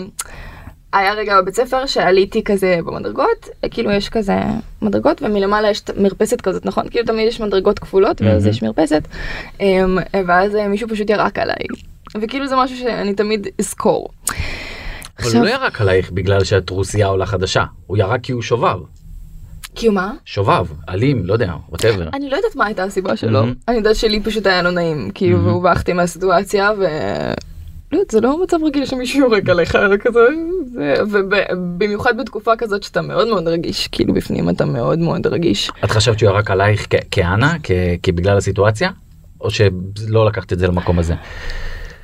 היה רגע בבית ספר שעליתי כזה במדרגות, כאילו יש כזה מדרגות ומלמעלה יש מרפסת כזאת, נכון? כאילו תמיד יש מדרגות כפולות ואז. יש מרפסת, אמ, ואז אה, מישהו פשוט ירק עליי, וכאילו זה משהו שאני תמיד אזכור. אבל הוא לא ירק עלייך בגלל שאת רוסייה עולה חדשה, הוא ירק כי הוא שובב. כאילו מה? שובב, אלים, לא יודע, וואטאבר. אני לא יודעת מה הייתה הסיבה שלו. אני יודעת שלי פשוט היה לא נעים, כאילו מהמם. והובכתי מהסיטואציה ו... לא יודעת, זה לא מצב רגיל שמישהו יורק עליך, זה כזה, זה- ובמיוחד בתקופה כזאת שאתה מאוד מאוד רגיש, כאילו בפנים אתה מאוד מאוד רגיש. את חשבת שהוא ירק עלייך כאנה כ- כי בגלל הסיטואציה או שלא לקחת את זה למקום הזה.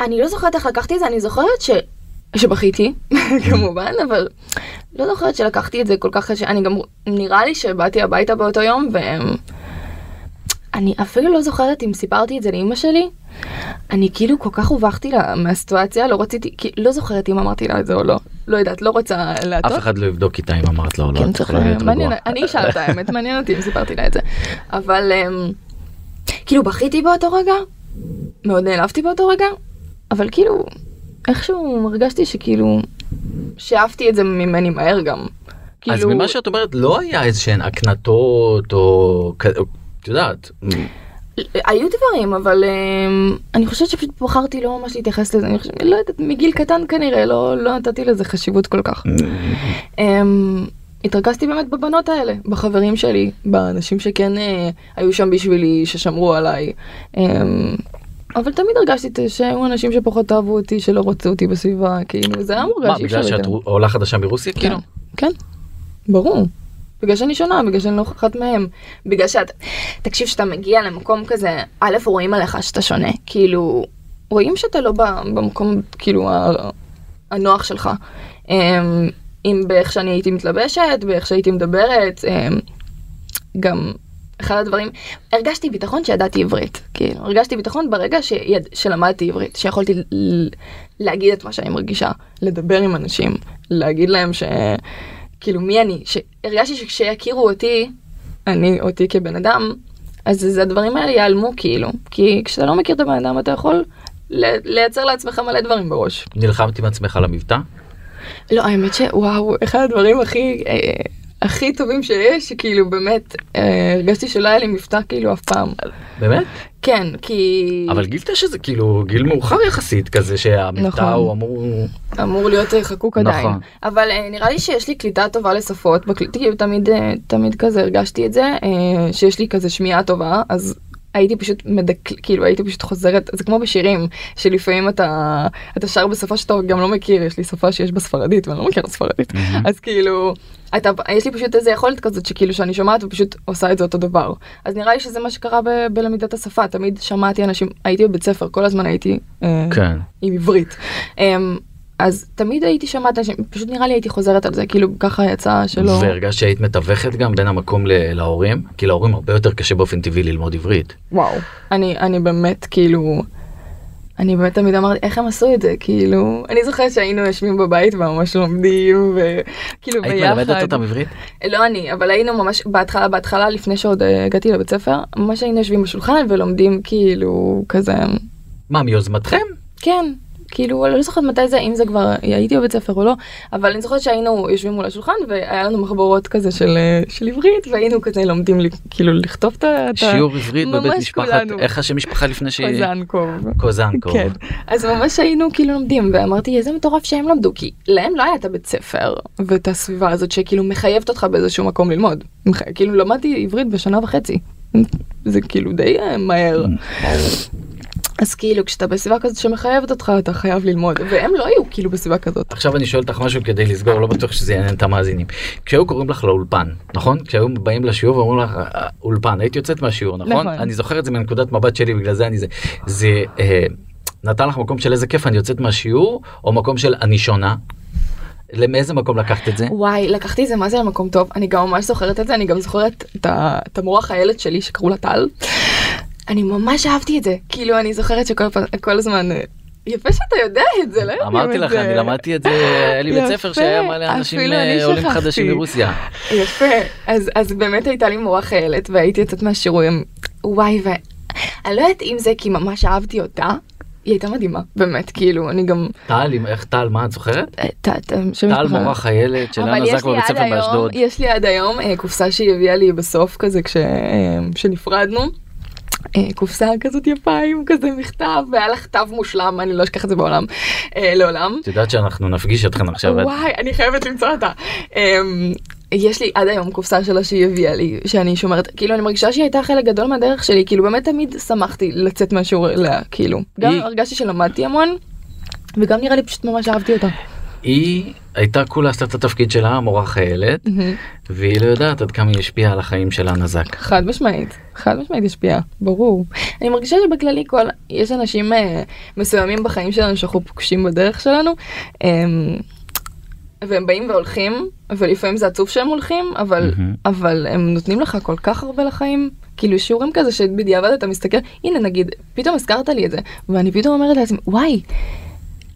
אני לא זוכרת איך לקחתי את זה, אני זוכרת ש... שבכיתי, *laughs* כמובן, אבל לא זוכרת שלקחתי את זה כל כך קשה. אני גם, נראה לי שבאתי הביתה באותו יום, ואני אפילו לא זוכרת אם סיפרתי את זה לאימא שלי. אני כאילו כל כך הובכתי לה מהסיטואציה, לא רציתי, כי לא זוכרת אם אמרתי לה את זה או לא. לא יודעת, לא רוצה להטות. אף אחד לא יבדוק איתה אם אמרת לו או לא. כן, צריך, להיות מעניין, רגועה. אני אשאל את האמת, מעניין אותי אם סיפרתי לה את זה. אבל אמ, כאילו בכיתי באותו רגע, מאוד נעלבתי באותו רגע, אבל כאילו, איכשהו הרגשתי שכאילו, שאפתי את זה ממני מהר גם. אז כאילו, ממה שאת אומרת לא היה איזה שהן הקנטות או את יודעת. היו דברים, אבל אמ, אני חושבת שפשוט בחרתי לא ממש להתייחס לזה, אני חושבת, לא יודעת, מגיל קטן כנראה, לא, לא נתתי לזה חשיבות כל כך. אמ, התרכזתי באמת בבנות האלה, בחברים שלי, באנשים שכן אה, היו שם בשבילי, ששמרו עליי. אמ, אבל תמיד הרגשתי שהיו אנשים שפחות אהבו אותי, שלא רצו אותי בסביבה, כאילו, זה היה מורגש. מה בגלל שאת עולה חדשה מרוסיה כאילו? כן, כן, ברור. בגלל שאני שונה, בגלל שאני לא אחת מהם. בגלל שאת, תקשיב, שאתה מגיע למקום כזה, א', רואים עליך שאתה שונה. כאילו, רואים שאתה לא במקום, כאילו, הנוח שלך. אמ, אם באיך שאני הייתי מתלבשת, באיך שהייתי מדברת, אמ, גם אחד הדברים, הרגשתי ביטחון שידעתי עברית. כאילו, הרגשתי ביטחון ברגע שיד, שלמדתי עברית, שיכולתי ל- להגיד את מה שאני מרגישה, לדבר עם אנשים, להגיד להם ש... כאילו מי אני, שהרגשתי שכשיכירו אותי, אני אותי כבן אדם, אז זה הדברים האלה ייעלמו כאילו, כי כשאתה לא מכיר את הבן אדם אתה יכול ל- לייצר לעצמך מלא דברים בראש. נלחמת עם עצמך על המבטא? לא, האמת שוואו, אחד הדברים הכי, אה, הכי טובים שיש, שכאילו באמת, אה, הרגשתי שלא היה לי מבטא כאילו אף פעם. באמת? כן, כי אבל גיל תשע זה כאילו גיל מאוחר יחסית כזה שהמבטא נכון. הוא אמור... אמור להיות אה, חקוק עדיין. נכון. אבל אה, נראה לי שיש לי קליטה טובה לשפות, בקל- כאילו תמיד, אה, תמיד כזה הרגשתי את זה, אה, שיש לי כזה שמיעה טובה, אז הייתי פשוט מדק... כאילו הייתי פשוט חוזרת, זה כמו בשירים, שלפעמים אתה, אתה שר בשפה שאתה גם לא מכיר, יש לי שפה שיש בה ספרדית ואני לא מכירה ספרדית, מהמם. אז כאילו, אתה, יש לי פשוט איזה יכולת כזאת שכאילו שאני שומעת ופשוט עושה את זה אותו דבר. אז נראה לי שזה מה שקרה ב- בלמידת השפה, תמיד שמעתי אנשים, הייתי בבית ספר, כל הזמן הייתי אה, כן. עם עברית. אמ, אז תמיד הייתי שומעת אנשים, פשוט נראה לי הייתי חוזרת על זה, כאילו ככה יצא שלא... והרגשת שהיית מתווכת גם בין המקום להורים? כי להורים הרבה יותר קשה באופן טבעי ללמוד עברית. וואו. אני, אני באמת כאילו... אני באמת תמיד אמרתי איך הם עשו את זה כאילו אני זוכרת שהיינו יושבים בבית וממש לומדים וכאילו היית ביחד. מלמדת אותם עברית? לא אני אבל היינו ממש בהתחלה בהתחלה לפני שעוד אה, הגעתי לבית ספר ממש היינו יושבים בשולחן ולומדים כאילו כזה מה מיוזמתכם? כן, כאילו, אני לא זוכרת מתי זה, אם זה כבר הייתי בבית ספר או לא, אבל אני זוכרת שהיינו יושבים מול השולחן והיה לנו מחברות כזה של, אה, של עברית, והיינו כזה לומדים לי- כאילו לכתוב את ה... את ה- שיעור עברית בבית משפחת, כולנו. איך השם משפחה לפני ש... קוזנקוב. קוזנקוב. כן, אז ממש היינו כאילו לומדים, ואמרתי איזה מטורף שהם למדו, כי להם לא היה את הבית ספר ואת הסביבה הזאת שכאילו מחייבת אותך באיזשהו מקום ללמוד. כאילו למדתי עברית בשנה וחצי, זה כאילו די אה, מהר. אז כאילו כשאתה בסביבה כזאת שמחייבת אותך אתה חייב ללמוד והם לא היו כאילו בסביבה כזאת. עכשיו אני שואל אותך משהו כדי לסגור, לא בטוח שזה יעניין את המאזינים. כשהיו קוראים לך לאולפן, נכון? כשהיו באים לשיעור ואומרים לך "אה, אולפן, היית יוצאת מהשיעור, נכון? נכון. אני זוכר את זה מנקודת מבט שלי, בגלל זה אני זה. זה אה, נתן לך מקום של איזה כיף אני יוצאת מהשיעור, או מקום של אני שונה? מאיזה מקום לקחת את זה? וואי לקחתי את זה מה זה למקום טוב אני גם ממש זוכרת את זה אני גם זוכרת את, ה- את המורה חיילת שלי שקראו לה טל. אני ממש אהבתי את זה כאילו אני זוכרת שכל פעם- כל הזמן אה, יפה שאתה יודע את זה לא יודעים אמרתי את לך, זה. אני למדתי את זה, היה לי בית ספר שהיה מלא אנשים אה, עולים. חדשים מרוסיה. יפה אז אז באמת הייתה לי מורה חיילת והייתי יוצאת מהשיעורים וואי ואני לא יודעת אם זה כי ממש אהבתי אותה. היא הייתה מדהימה באמת כאילו אני גם טל, איך טל, מה את זוכרת? אה, טל. מורה חיילת של אנה יש זק לי בבית ספר באשדוד. יש לי עד היום קופסה שהיא הביאה לי בסוף כזה כש- כשנפרדנו. אה, קופסה כזאת יפה עם כזה מכתב והיה לך כתב מושלם אני לא אשכח את זה בעולם אה, לעולם. את יודעת שאנחנו נפגיש אתכם עכשיו. וואי אני חייבת למצוא אותה. אמ, יש לי עד היום קופסה שלה שהיא הביאה לי שאני שומרת כאילו אני מרגישה שהיא הייתה חלק גדול מהדרך שלי כאילו באמת תמיד שמחתי לצאת מהשיעור אליה כאילו גם הרגשתי שלמדתי המון. וגם נראה לי פשוט ממש אהבתי אותה. היא הייתה כולה עשתה את התפקיד שלה, מורה חיילת, והיא לא יודעת עד כמה היא השפיעה על החיים של הנזק. חד משמעית, חד משמעית השפיעה, ברור. אני מרגישה שבכללי כל, יש אנשים אה, מסוימים בחיים שלנו שאנחנו פוגשים בדרך שלנו, אה, והם באים והולכים, ולפעמים זה עצוב שהם הולכים, אבל. אבל הם נותנים לך כל כך הרבה לחיים. כאילו שיעורים כזה שבדיעבד אתה מסתכל, הנה נגיד, פתאום הזכרת לי את זה, ואני פתאום אומרת לעצמי, וואי,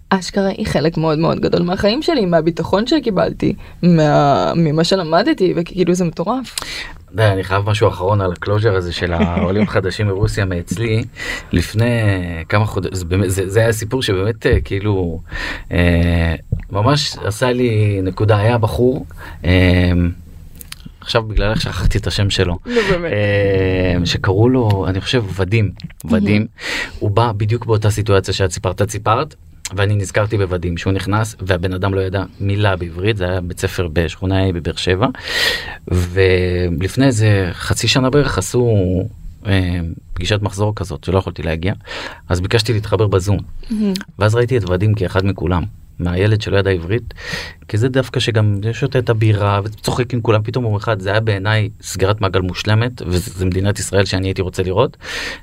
אשכרה היא חלק מאוד מאוד גדול מהחיים שלי, מהביטחון שקיבלתי, מה, ממה שלמדתי, וכאילו זה מטורף. די, אני חייב משהו אחרון על הקלוז'ר הזה של העולים החדשים מרוסיה מאצלי לפני כמה חודשים זה, זה, זה היה סיפור שבאמת אה, כאילו אה, ממש עשה לי נקודה היה בחור אה, עכשיו בגלל איך שכחתי את השם שלו. אה, שקראו לו אני חושב ודים ודים הוא בא בדיוק באותה סיטואציה שאת סיפרת את סיפרת. ואני נזכרתי בוודים שהוא נכנס והבן אדם לא ידע מילה בעברית זה היה בית ספר בשכונה ה' בבאר שבע. ולפני איזה חצי שנה בערך עשו אה, פגישת מחזור כזאת שלא יכולתי להגיע אז ביקשתי להתחבר בזום. ואז ראיתי את ודים כאחד מכולם מהילד שלא ידע עברית כי זה דווקא שגם שותה את הבירה וצוחק עם כולם פתאום יום אחד זה היה בעיניי סגירת מעגל מושלמת וזה מדינת ישראל שאני הייתי רוצה לראות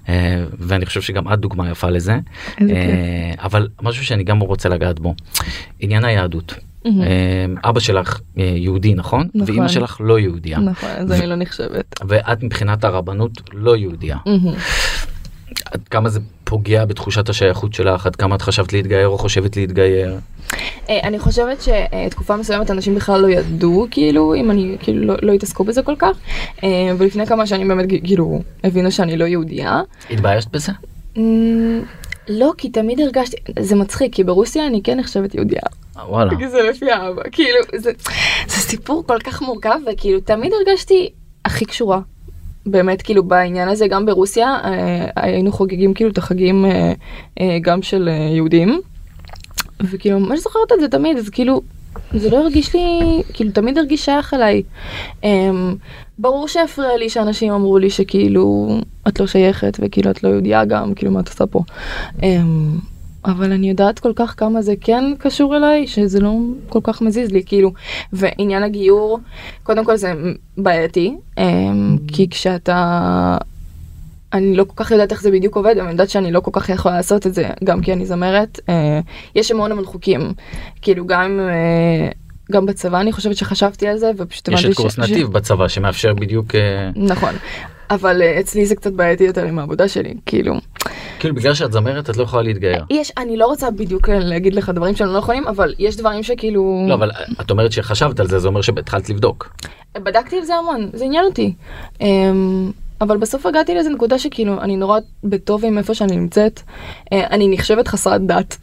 אה, ואני חושב שגם את דוגמה יפה לזה אה, אבל משהו שאני גם רוצה לגעת בו עניין היהדות. אה, אבא שלך יהודי נכון? נכון. ואימא שלך לא יהודייה. נכון, אז אני לא נחשבת. ואת מבחינת הרבנות לא יהודייה. עד כמה זה פוגע בתחושת השייכות שלך? עד כמה את חשבת להתגייר או חושבת להתגייר? אה, אני חושבת שתקופה מסוימת אנשים בכלל לא ידעו כאילו אם אני כאילו לא- לא התעסקו בזה כל כך אה, ולפני כמה שנים באמת כאילו הבינו שאני לא יהודייה. התביישת בזה? אמ, לא כי תמיד הרגשתי זה מצחיק כי ברוסיה אני כן נחשבת יהודייה. אה, וואלה. כי זה לפי האבא כאילו זה, זה סיפור כל כך מורכב וכאילו תמיד הרגשתי הכי קשורה. באמת כאילו בעניין הזה גם ברוסיה אה, היינו חוגגים כאילו את החגים אה, אה, גם של יהודים. וכאילו ממש זוכרת את זה תמיד אז כאילו זה לא הרגיש לי כאילו תמיד הרגיש שייך אליי. אמ, ברור שהפריע לי שאנשים אמרו לי שכאילו את לא שייכת וכאילו את לא יהודייה גם כאילו מה את עושה פה. אמ, אבל אני יודעת כל כך כמה זה כן קשור אליי שזה לא כל כך מזיז לי כאילו ועניין הגיור קודם כל זה בעייתי כי כשאתה אני לא כל כך יודעת איך זה בדיוק עובד, אבל אני יודעת שאני לא כל כך יכולה לעשות את זה, גם כי אני זמרת. אה, יש המון המון חוקים, כאילו גם, אה, גם בצבא אני חושבת שחשבתי על זה, ופשוט יש את קורס נתיב בצבא שמאפשר בדיוק אה, נכון, אבל אה, אצלי זה קצת בעייתי יותר עם העבודה שלי, כאילו. כאילו בגלל שאת זמרת את לא יכולה להתגייר. יש, אני לא רוצה בדיוק להגיד לך דברים שהם לא נכונים, אבל יש דברים שכאילו... לא אבל את אומרת שחשבת על זה זה אומר שהתחלת לבדוק. בדקתי על זה המון, זה עניין אותי. אבל בסוף הגעתי לאיזה נקודה שכאילו אני נורא בטוב עם איפה שאני נמצאת. אה, אני נחשבת חסרת דת.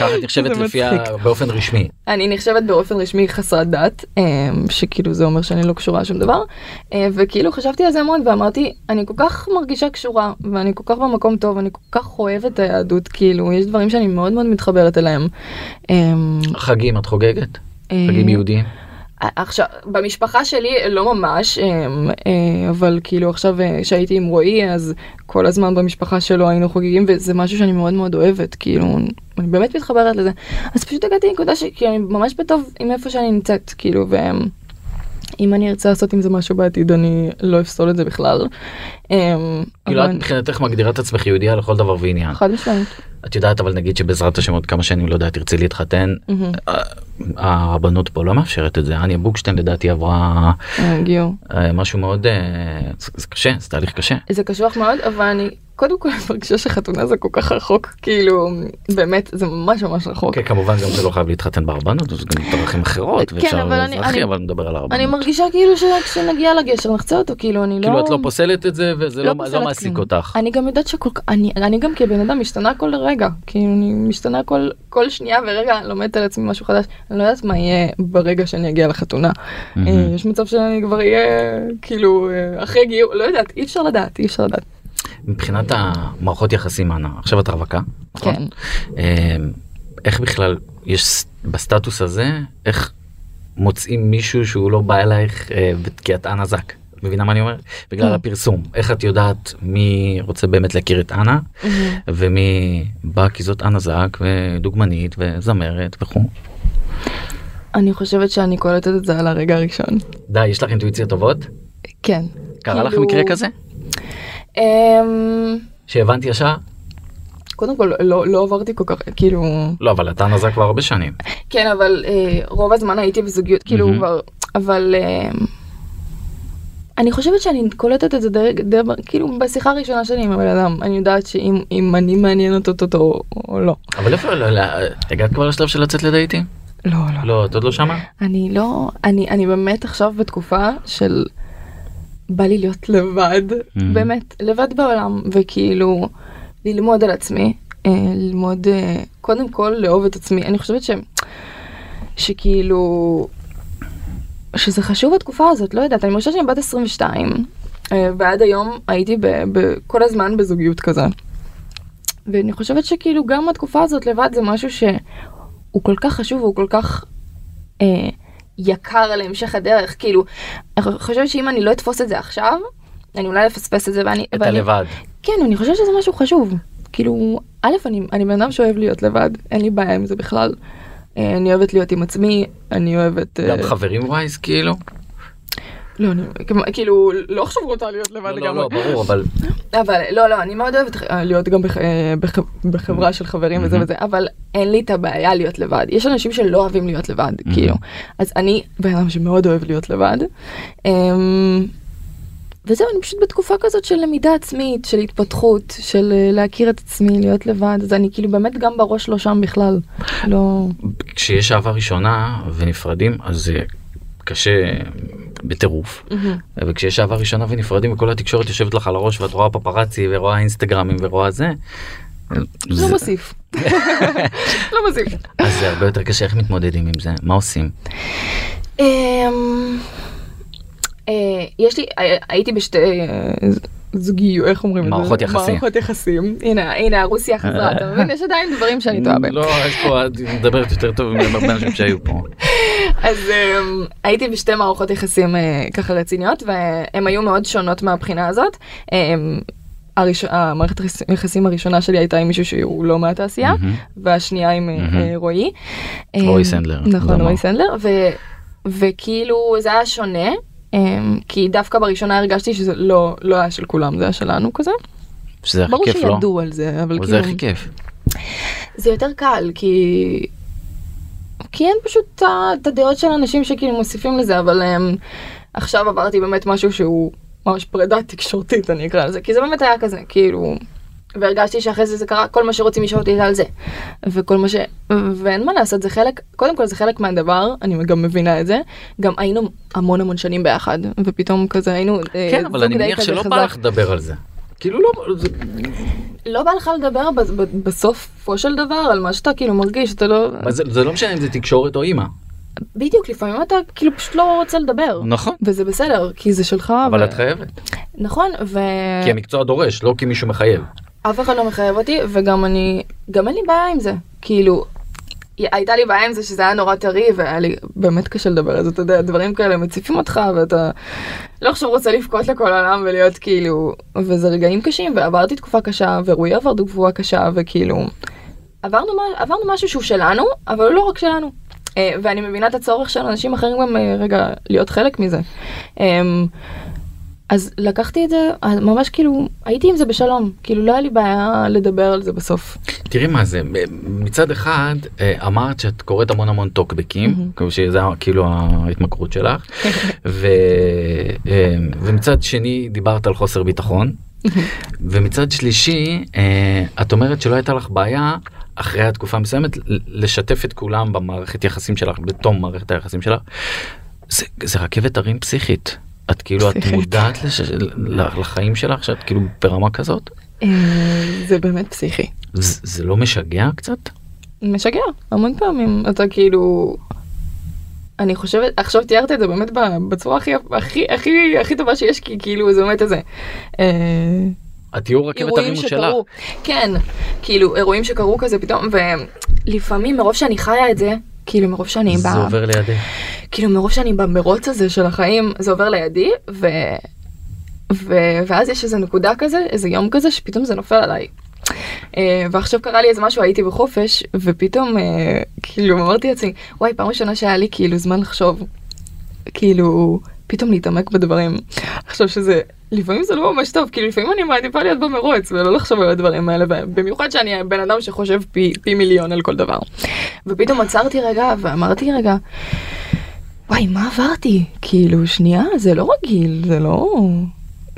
ככה את נחשבת לפי. באופן רשמי. אני נחשבת באופן רשמי חסרת דת, אמ, שכאילו זה אומר שאני לא קשורה לשום דבר. אה, וכאילו חשבתי על זה המון ואמרתי, אני כל כך מרגישה קשורה, ואני כל כך במקום טוב, אני כל כך אוהבת את היהדות, כאילו, יש דברים שאני מאוד מאוד מתחברת אליהם. חגים את חוגגת? אה, חגים יהודיים? עכשיו במשפחה שלי לא ממש אמ, אה, אבל כאילו עכשיו אה, שהייתי עם רועי אז כל הזמן במשפחה שלו היינו חוגגים וזה משהו שאני מאוד מאוד אוהבת כאילו אני באמת מתחברת לזה. אז פשוט הגעתי לנקודה אני ממש בטוב עם איפה שאני נמצאת כאילו ואם אני ארצה לעשות עם זה משהו בעתיד אני לא אפסול את זה בכלל. אמ, כאילו אבל את מבחינתך מגדירה את עצמך יהודייה לכל דבר ועניין. חד משמעית. את יודעת אבל נגיד שבעזרת השם עוד כמה שנים לא יודע תרצי להתחתן הרבנות פה לא מאפשרת את זה אניה בוקשטיין לדעתי עברה אה. אה, משהו מאוד אה, זה קשה זה תהליך קשה. זה קשוח מאוד אבל אני קודם כל מרגישה שחתונה זה כל כך רחוק כאילו באמת זה ממש ממש רחוק. כן כמובן גם זה לא חייב להתחתן ברבנות זה גם דרכים אחרות כן, אבל אני- אזרחי אני- אבל נדבר על אני הרבנות. מרגישה כאילו שכשנגיע לגשר נחצה אותו כאילו אני לא כאילו את לא פוסלת את זה וזה לא לא לא מעסיק. אותך. אני גם יודעת שכל כך אני אני גם כבן אדם משתנה כל רגע כאילו אני משתנה כל כל שנייה ורגע לומדת על עצמי משהו חדש אני לא יודעת מה יהיה ברגע שאני אגיע לחתונה. אה, יש מצב שאני כבר אהיה כאילו אה, אחרי גיור לא יודעת אי אפשר לדעת אי אפשר לדעת מבחינת המערכות יחסים אנה עכשיו את רווקה. נכון? כן אה, איך בכלל יש בסטטוס הזה איך מוצאים מישהו שהוא לא בא אלייך אה, כי את אנה זק מבינה מה אני אומר? בגלל כן. הפרסום. איך את יודעת מי רוצה באמת להכיר את אנה ומי בא כי זאת אנה זק ודוגמנית וזמרת וכו'. אני חושבת שאני קולטת את זה על הרגע הראשון. די, יש לך אינטואיציות טובות? כן. קרה לך כאילו- מקרה כזה? אמ, שהבנתי ישר? קודם כל לא לא עברתי כל כך כאילו לא, אבל את אנה זק כבר הרבה שנים. כן אבל אה, רוב הזמן הייתי בזוגיות כאילו מהמם. כבר אבל אה, אני חושבת שאני קולטת את זה די, די כאילו בשיחה הראשונה שלי עם הבן אדם אני יודעת שאם אם אני מעניינת אותו אותו או לא. אבל איפה, לא, לא, הגעת כבר לשלב של לצאת לדייטים? לא לא. לא, את עוד לא שמה? אני לא אני אני באמת עכשיו בתקופה של בא לי להיות לבד מהמם. באמת לבד בעולם וכאילו ללמוד על עצמי אה, ללמוד אה, קודם כל לאהוב את עצמי אני חושבת ש... שכאילו שזה חשוב התקופה הזאת לא יודעת אני מרגישה שאני בת 22 אה, ועד היום הייתי ב, ב, כל הזמן בזוגיות כזה. ואני חושבת שכאילו גם התקופה הזאת לבד זה משהו שהוא כל כך חשוב והוא כל כך אה, יקר להמשך הדרך כאילו אני חושבת שאם אני לא אתפוס את זה עכשיו אני אולי אפספס את זה ואני את ואני- הלבד. כן אני חושבת שזה משהו חשוב כאילו א' אני אני בן אדם שאוהב להיות לבד אין לי בעיה עם זה בכלל. אה, אני אוהבת להיות עם עצמי אני אוהבת גם חברים ווייז כאילו? לא אני כאילו לא עכשיו רוצה להיות לבד לא, לא, לגמרי לא, ברור, אבל אבל לא לא אני מאוד אוהבת אה, להיות גם אה, בח, בחברה של חברים וזה. וזה אבל אין לי את הבעיה להיות לבד יש אנשים שלא אוהבים להיות לבד. כאילו אז אני בן אדם שמאוד אוהב להיות לבד. אמ, וזהו אני פשוט בתקופה כזאת של למידה עצמית של התפתחות של אה, להכיר את עצמי להיות לבד אז אני כאילו באמת גם בראש לא שם בכלל לא כשיש אהבה ראשונה ונפרדים אז זה קשה בטירוף וכשיש אהבה ראשונה ונפרדים וכל התקשורת יושבת לך על הראש ואת רואה פפרצי ורואה אינסטגרמים ורואה זה. לא מוסיף. לא מוסיף. אז זה הרבה יותר קשה איך מתמודדים עם זה מה עושים אמ, אה, יש לי אה, הייתי בשתי אה, זוגיות איך אומרים את זה? מערכות יחסים. מערכות יחסים הנה הנה הרוסיה חזרה אתה מבין יש עדיין דברים שאני טועה בהם לא יש פה את מדברת יותר טוב מהרבה אנשים שהיו פה. אז אמ, הייתי בשתי מערכות יחסים אה, ככה רציניות והן היו מאוד שונות מהבחינה הזאת. אמ, הראש- המערכת היחס- היחסים הראשונה שלי הייתה עם מישהו שהוא לא מהתעשייה. והשנייה עם אה, רועי. רועי אמ, סנדלר, נכון. רועי סנדלר ו- וכאילו זה היה שונה כי דווקא בראשונה הרגשתי שזה לא לא היה של כולם זה היה שלנו כזה. שזה הכי ברור כיף לא? שידעו על זה אבל אבל זה כאילו הכי כיף. זה יותר קל כי כי אין פשוט את הדעות של אנשים שכאילו מוסיפים לזה אבל um, עכשיו עברתי באמת משהו שהוא ממש פרידה תקשורתית אני אקרא לזה כי זה באמת היה כזה כאילו והרגשתי שאחרי זה זה קרה כל מה שרוצים לשאול אותי זה על זה וכל מה ש... ואין מה לעשות זה חלק קודם כל זה חלק מהדבר אני גם מבינה את זה גם היינו המון המון שנים ביחד ופתאום כזה היינו אה, כן אבל זוג אני מניח שלא. בא לך לדבר על זה. כאילו לא זה- לא בא לך לדבר בסופו של דבר על מה שאתה כאילו מרגיש אתה לא זה זה לא משנה אם זה תקשורת או אימא. בדיוק לפעמים אתה כאילו פשוט לא רוצה לדבר נכון. וזה בסדר כי זה שלך אבל ו- את חייבת. נכון כי המקצוע דורש לא כי מישהו מחייב. ואף אחד לא מחייב אותי וגם אני גם אין לי בעיה עם זה כאילו. הייתה לי בעיה עם זה שזה היה נורא טרי והיה לי באמת קשה לדבר על זה אתה יודע דברים כאלה מציפים אותך ואתה לא עכשיו רוצה לבכות לכל העולם ולהיות כאילו וזה רגעים קשים ועברתי תקופה קשה ורועי עבר תקופה קשה וכאילו עברנו, עברנו משהו שהוא שלנו אבל לא רק שלנו אה, ואני מבינה את הצורך של אנשים אחרים גם אה, רגע להיות חלק מזה. אז לקחתי את זה אה, ממש כאילו הייתי עם זה בשלום כאילו לא היה לי בעיה לדבר על זה בסוף. תראי מה זה מצד אחד אה, אמרת שאת קוראת המון המון טוקבקים. כאילו שזה כאילו ההתמכרות שלך *laughs* ו, אה, ומצד שני דיברת על חוסר ביטחון ומצד שלישי את אומרת שלא הייתה לך בעיה אחרי התקופה המסוימת לשתף את כולם במערכת יחסים שלך בתום מערכת היחסים שלך. זה, זה רכבת הרים פסיכית. את כאילו את. *laughs* מודעת לש, לחיים שלך שאת כאילו ברמה כזאת אה, זה באמת פסיכי. זה, זה לא משגע קצת? משגע המון פעמים אתה כאילו. אני חושבת עכשיו תיארת את זה באמת בצורה הכי הכי הכי הכי טובה שיש כי כאילו זה באמת איזה. התיאור רכבת שלך. שקרו, כן, כאילו אירועים שקרו כזה פתאום ולפעמים מרוב שאני חיה את זה, כאילו מרוב שאני זה ב... עובר לידי. כאילו מרוב שאני במרוץ הזה של החיים זה עובר לידי ו- ואז יש איזה נקודה כזה, איזה יום כזה, שפתאום זה נופל עליי. Uh, ועכשיו קרה לי איזה משהו, הייתי בחופש, ופתאום uh, כאילו אמרתי לעצמי, וואי, פעם ראשונה שהיה לי כאילו זמן לחשוב, כאילו, פתאום להתעמק בדברים. עכשיו שזה, לפעמים זה לא ממש טוב, כאילו לפעמים אני מעדיפה להיות במרוץ ולא לחשוב על הדברים האלה, במיוחד שאני בן אדם שחושב פי, פי מיליון על כל דבר. ופתאום עצרתי רגע ואמרתי רגע, וואי, מה עברתי? כאילו, שנייה, זה לא רגיל, זה לא...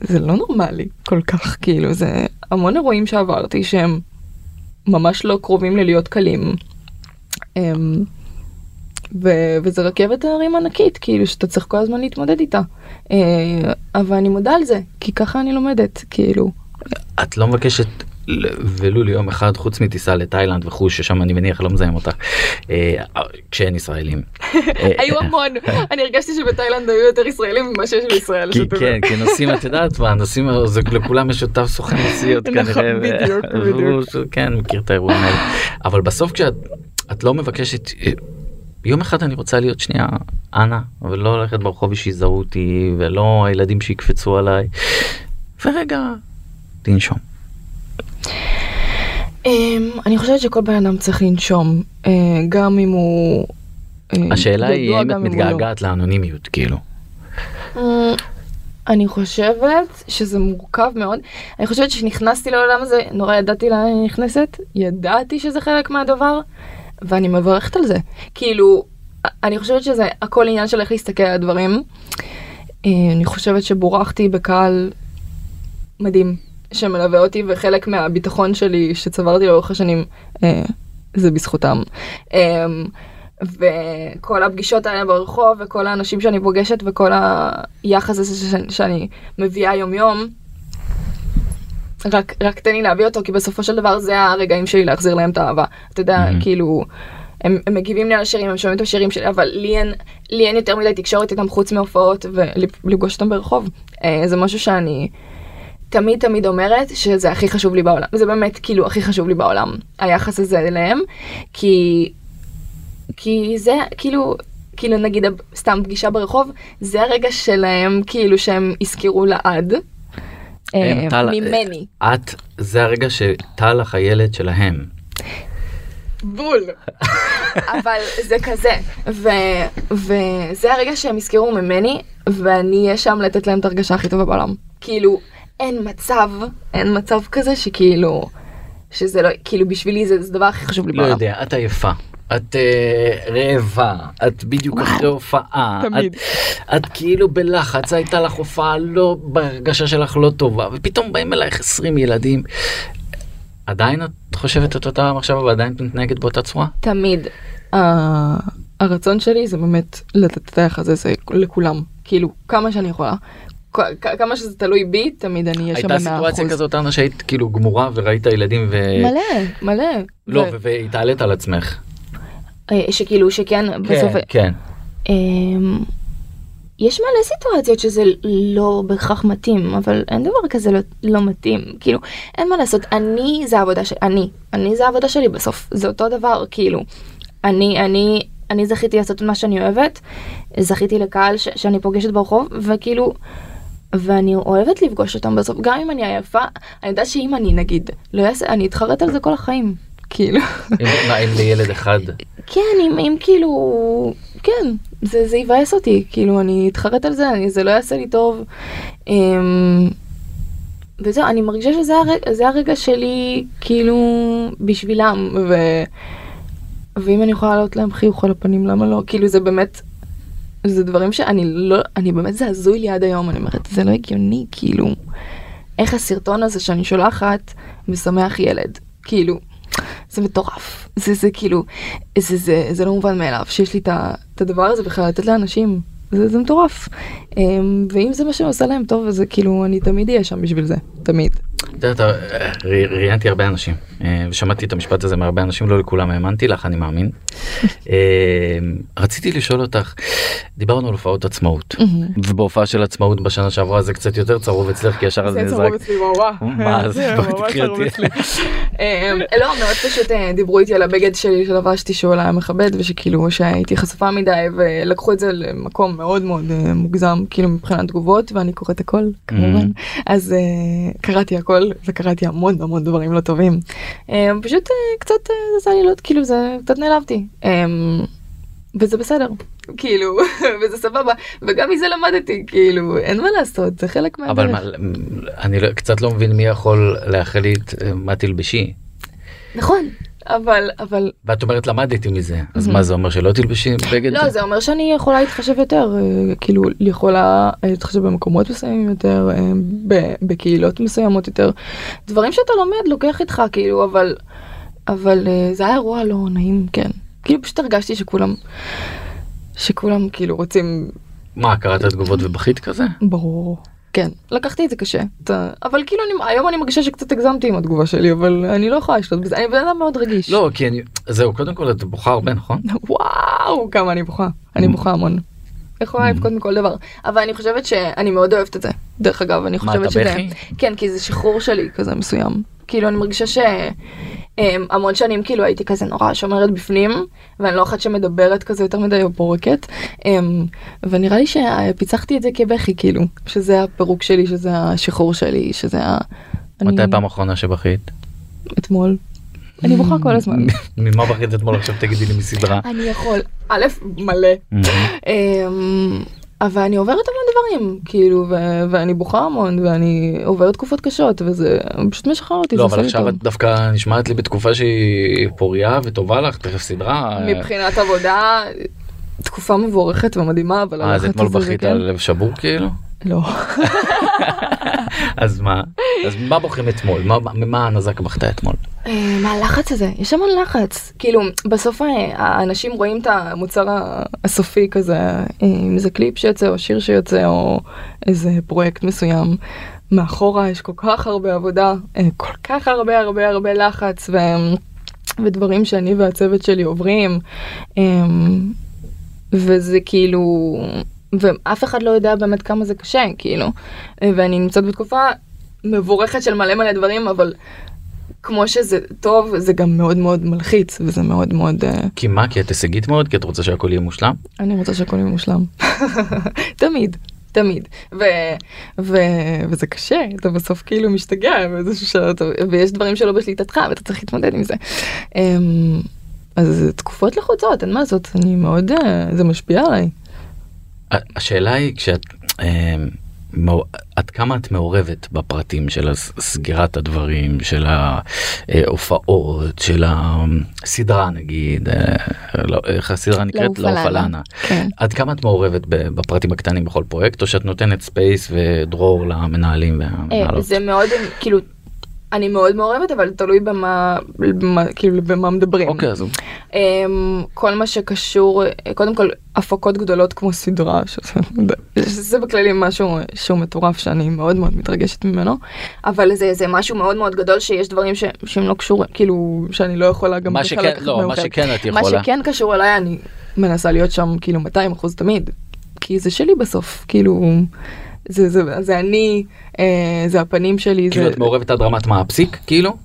זה לא נורמלי כל כך, כאילו, זה המון אירועים שעברתי שהם ממש לא קרובים ללהיות קלים. אמ, ו- וזה רכבת הרים ענקית, כאילו, שאתה צריך כל הזמן להתמודד איתה. אה, אבל אני מודה על זה, כי ככה אני לומדת, כאילו. את לא מבקשת ולו ליום אחד חוץ מטיסה לתאילנד וכו' ששם אני מניח לא מזהם אותך אה, כשאין ישראלים. *laughs* היו המון אני הרגשתי שבתאילנד היו יותר ישראלים ממה שיש בישראל. כן כי נוסעים את יודעת מה נוסעים לכולם יש אותם סוכן נסיעות *laughs* נכון, כנראה. בדיוק בדיוק. *laughs* כן מכיר את האירועים האלה אבל בסוף כשאת לא מבקשת אה, יום אחד אני רוצה להיות שנייה אנה אבל לא ללכת ברחוב שיזהו אותי ולא הילדים שיקפצו עליי. ורגע תנשום. אמ, אני חושבת שכל בן אדם צריך לנשום אה, גם אם הוא. אה, השאלה היא האם את אם הוא מתגעגעת לאנונימיות כאילו. לא. אמ, אני חושבת שזה מורכב מאוד. אני חושבת שנכנסתי לעולם הזה, נורא ידעתי לאן אני נכנסת, ידעתי שזה חלק מהדבר, ואני מברכת על זה. כאילו, אני חושבת שזה הכל עניין של איך להסתכל על הדברים. אה, אני חושבת שבורכתי בקהל מדהים שמלווה אותי, וחלק מהביטחון שלי שצברתי לאורך השנים אה, זה בזכותם. אה, וכל הפגישות האלה ברחוב וכל האנשים שאני פוגשת וכל היחס הזה שאני, מביאה יום יום. רק, רק תן לי להביא אותו כי בסופו של דבר זה הרגעים שלי להחזיר להם את האהבה. אתה יודע, Mhm. כאילו, הם, הם מגיבים לי על השירים, הם שומעים את השירים שלי, אבל לי אין, לי אין יותר מדי תקשורת איתם חוץ מהופעות ולפגוש אותם ברחוב. אה, זה משהו שאני תמיד תמיד אומרת שזה הכי חשוב לי בעולם. זה באמת כאילו הכי חשוב לי בעולם, היחס הזה אליהם, כי... כי זה כאילו, כאילו נגיד סתם פגישה ברחוב, זה הרגע שלהם כאילו שהם יזכרו לעד. אה, הם, טל, ממני. את זה הרגע שטל החיילת שלהם. בול. אבל זה כזה, ו, וזה הרגע שהם יזכרו ממני, ואני אהיה שם לתת להם את ההרגשה הכי טובה בעולם. כאילו, אין מצב, אין מצב כזה שכאילו, שזה לא, כאילו בשבילי זה, זה הדבר הכי חשוב לי לא בעולם. יודע את עייפה. את אה, רעבה, את בדיוק וואו, אחרי הופעה, תמיד. את, את כאילו בלחץ, הייתה לך הופעה לא, בהרגשה שלך לא טובה, ופתאום באים אלייך 20 ילדים. עדיין את חושבת את אותה מחשבה ועדיין את מתנהגת באותה צורה? תמיד. ה- הרצון שלי זה באמת לתת את היחס הזה לכולם, כאילו, כמה שאני יכולה. כמה שזה תלוי בי, תמיד אני אהיה שם הייתה במאה סיטואציה אחוז. כזאת אנה שהיית כאילו גמורה וראית ילדים ו... מלא, מלא. לא, ו- והתעלית על עצמך. אה, שכאילו, שכן, בסוף... כן, כן. אמ, יש מלא סיטואציות שזה לא בהכרח מתאים, אבל אין דבר כזה לא, לא מתאים. כאילו, אין מה לעשות, אני זה העבודה שלי, אני, אני זה העבודה שלי בסוף, זה אותו דבר, כאילו. אני, אני, אני זכיתי לעשות מה שאני אוהבת, זכיתי לקהל ש, שאני פוגשת ברחוב, וכאילו, ואני אוהבת לפגוש אותם בסוף, גם אם אני עייפה, אני יודעת שאם אני נגיד, לא אעשה, אני אתחרט על זה כל החיים, כאילו. מה, אם לילד אחד, כן, אם, אם כאילו, כן, זה, זה יבאס אותי, כאילו, אני אתחרט על זה, אני, זה לא יעשה לי טוב. אמ, וזהו, אני מרגישה שזה הרגע, הרגע שלי, כאילו, בשבילם, ו... ואם אני יכולה לעלות להם חיוך על הפנים, למה לא? כאילו, זה באמת, זה דברים שאני לא, אני באמת, זה הזוי לי עד היום, אני אומרת, זה לא הגיוני, כאילו, איך הסרטון הזה שאני שולחת משמח ילד, כאילו, זה מטורף. זה, זה כאילו, זה, זה, זה לא מובן מאליו שיש לי את הדבר הזה בכלל לתת לאנשים. זה, זה מטורף. אמ, ואם זה מה שעושה להם טוב, אז כאילו, אני תמיד אהיה שם בשביל זה. תמיד. את יודעת, אה, ראיינתי הרבה אנשים אה, ושמעתי את המשפט הזה מהרבה אנשים, לא לכולם האמנתי לך, אני מאמין. *laughs* אה, רציתי לשאול אותך, דיברנו על הופעות עצמאות, ובהופעה של עצמאות בשנה שעברה זה קצת יותר צרוב אצלך, כי ישר זה זה צרוב נזרק. אצלי וואו. מה *laughs* זה? בואי תקחי אותי. *laughs* אמ, לא, מאוד פשוט דיברו איתי על הבגד שלי שלבשתי שהוא היה מכבד ושכאילו שהייתי חשופה מדי ולקחו את זה למקום מאוד מאוד מוגזם כאילו מבחינת תגובות ואני קוראת הכל כמובן אז קראתי הכל וקראתי המון המון דברים לא טובים. אה, פשוט אה, קצת אה, זה עשה לי לא כאילו זה קצת נעלבתי. אמ, וזה בסדר כאילו *laughs* וזה סבבה וגם מזה למדתי כאילו אין מה לעשות זה חלק מהדרך. אבל מה, אני לא- קצת לא מבין מי יכול להחליט אה, מה תלבשי. נכון אבל אבל ואת אומרת למדתי מזה, אז. מה זה אומר שלא תלבשי בגד? לא זה אומר שאני יכולה להתחשב יותר אה, כאילו יכולה אה, להתחשב במקומות מסוימים יותר אה, בקהילות מסוימות יותר דברים שאתה לומד לוקח איתך כאילו אבל אבל זה היה אירוע לא נעים כן כאילו פשוט הרגשתי שכולם שכולם כאילו רוצים מה, קראת תגובות ובכית כזה? ברור. כן, לקחתי את זה קשה, אתה- אבל כאילו אני, היום אני מרגישה שקצת הגזמתי עם התגובה שלי, אבל אני לא יכולה לשלוט בזה, אני בן אדם מאוד רגיש. לא, כי אני, זהו, קודם כל את בוכה הרבה, נכון? *laughs* וואו, כמה אני בוכה, אני בוכה המון. יכולה לבכות מכל דבר, אבל אני חושבת שאני מאוד אוהבת את זה, דרך אגב, אני מה, חושבת אתה שזה... בכי? כן, כי זה שחרור שלי כזה מסוים. כאילו אני מרגישה שהמון שנים כאילו הייתי כזה נורא שומרת בפנים ואני לא אחת שמדברת כזה יותר מדי או פורקת אמ, ונראה לי שפיצחתי את זה כבכי כאילו שזה הפירוק שלי שזה השחרור שלי שזה ה... מתי אני- פעם אחרונה שבכית? אתמול. אני בוכה כל הזמן. *laughs* ממה בכית אתמול עכשיו תגידי לי מסדרה? אני יכול א' מלא. אמ, אבל אני עוברת המון דברים כאילו ו- ואני בוכה המון ואני עוברת תקופות קשות וזה פשוט משחרר אותי. לא, אבל עכשיו טוב. את דווקא נשמעת לי בתקופה שהיא פוריה וטובה לך, תכף סדרה. מבחינת עבודה תקופה מבורכת ומדהימה אבל אה, אז אתמול בכית כן. על לב שבור כאילו? לא אז מה? אז מה בוכים אתמול? מה- ממה הנזק בכתה אתמול? אה, מה הלחץ הזה יש המון לחץ כאילו בסוף אה, האנשים רואים את המוצר הסופי כזה אה, אם זה קליפ שיוצא או שיר שיוצא או איזה פרויקט מסוים. מאחורה יש כל כך הרבה עבודה כל כך הרבה הרבה הרבה לחץ ו... ודברים שאני והצוות שלי עוברים וזה כאילו ואף אחד לא יודע באמת כמה זה קשה כאילו ואני נמצאת בתקופה מבורכת של מלא מלא דברים אבל כמו שזה טוב זה גם מאוד מאוד מלחיץ וזה מאוד מאוד אה, כי מה? כי את הישגית מאוד? כי את רוצה שהכל יהיה מושלם? אני רוצה שהכל יהיה מושלם *laughs* תמיד תמיד ו, ו, וזה קשה אתה בסוף כאילו משתגע באיזשהו שלב ויש דברים שלא בשליטתך ואתה צריך להתמודד עם זה. אמ, אז תקופות לחוצות אין מה לעשות אני מאוד אה, זה משפיע עליי. השאלה היא כשאת מעו- עד כמה את מעורבת בפרטים של סגירת הדברים של ההופעות של הסדרה נגיד אה, לא, איך הסדרה נקראת. אנה. כן. עד כמה את מעורבת בפרטים הקטנים בכל פרויקט או שאת נותנת space ודרור למנהלים אה, והמנהלות. זה מאוד כאילו אני מאוד מעורבת אבל תלוי במה, במה כאילו במה מדברים. אוקיי אז אמ, כל מה שקשור קודם כל הפקות גדולות כמו סדרה שזה, שזה בכללי משהו שהוא מטורף שאני מאוד מאוד מתרגשת ממנו אבל זה זה משהו מאוד מאוד גדול שיש דברים ש, שהם לא קשורים כאילו שאני לא יכולה גם מה שכן לא מהם מה. שכן את מה יכולה. שכן קשור אליי אני מנסה להיות שם כאילו 200 אחוז תמיד כי זה שלי בסוף כאילו זה זה זה אני אה, זה הפנים שלי כאילו זה את מעורבת עד רמת מה הפסיק כאילו?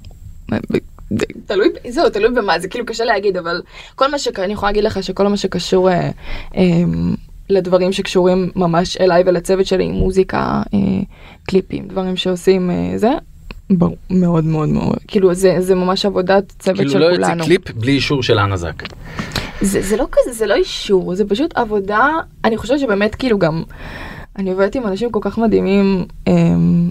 תלוי זהו תלוי במה זה כאילו קשה להגיד אבל כל מה שאני יכולה להגיד לך שכל מה שקשור אה, אה, לדברים שקשורים ממש אליי ולצוות שלי מוזיקה אה, קליפים דברים שעושים אה, זה ברור, מאוד מאוד מאוד כאילו זה זה ממש עבודת צוות כאילו של לא יוצא כולנו קליפ בלי אישור של הנזק. זה, זה לא כזה זה לא אישור זה פשוט עבודה אני חושבת שבאמת כאילו גם אני עובדת עם אנשים כל כך מדהימים אמ,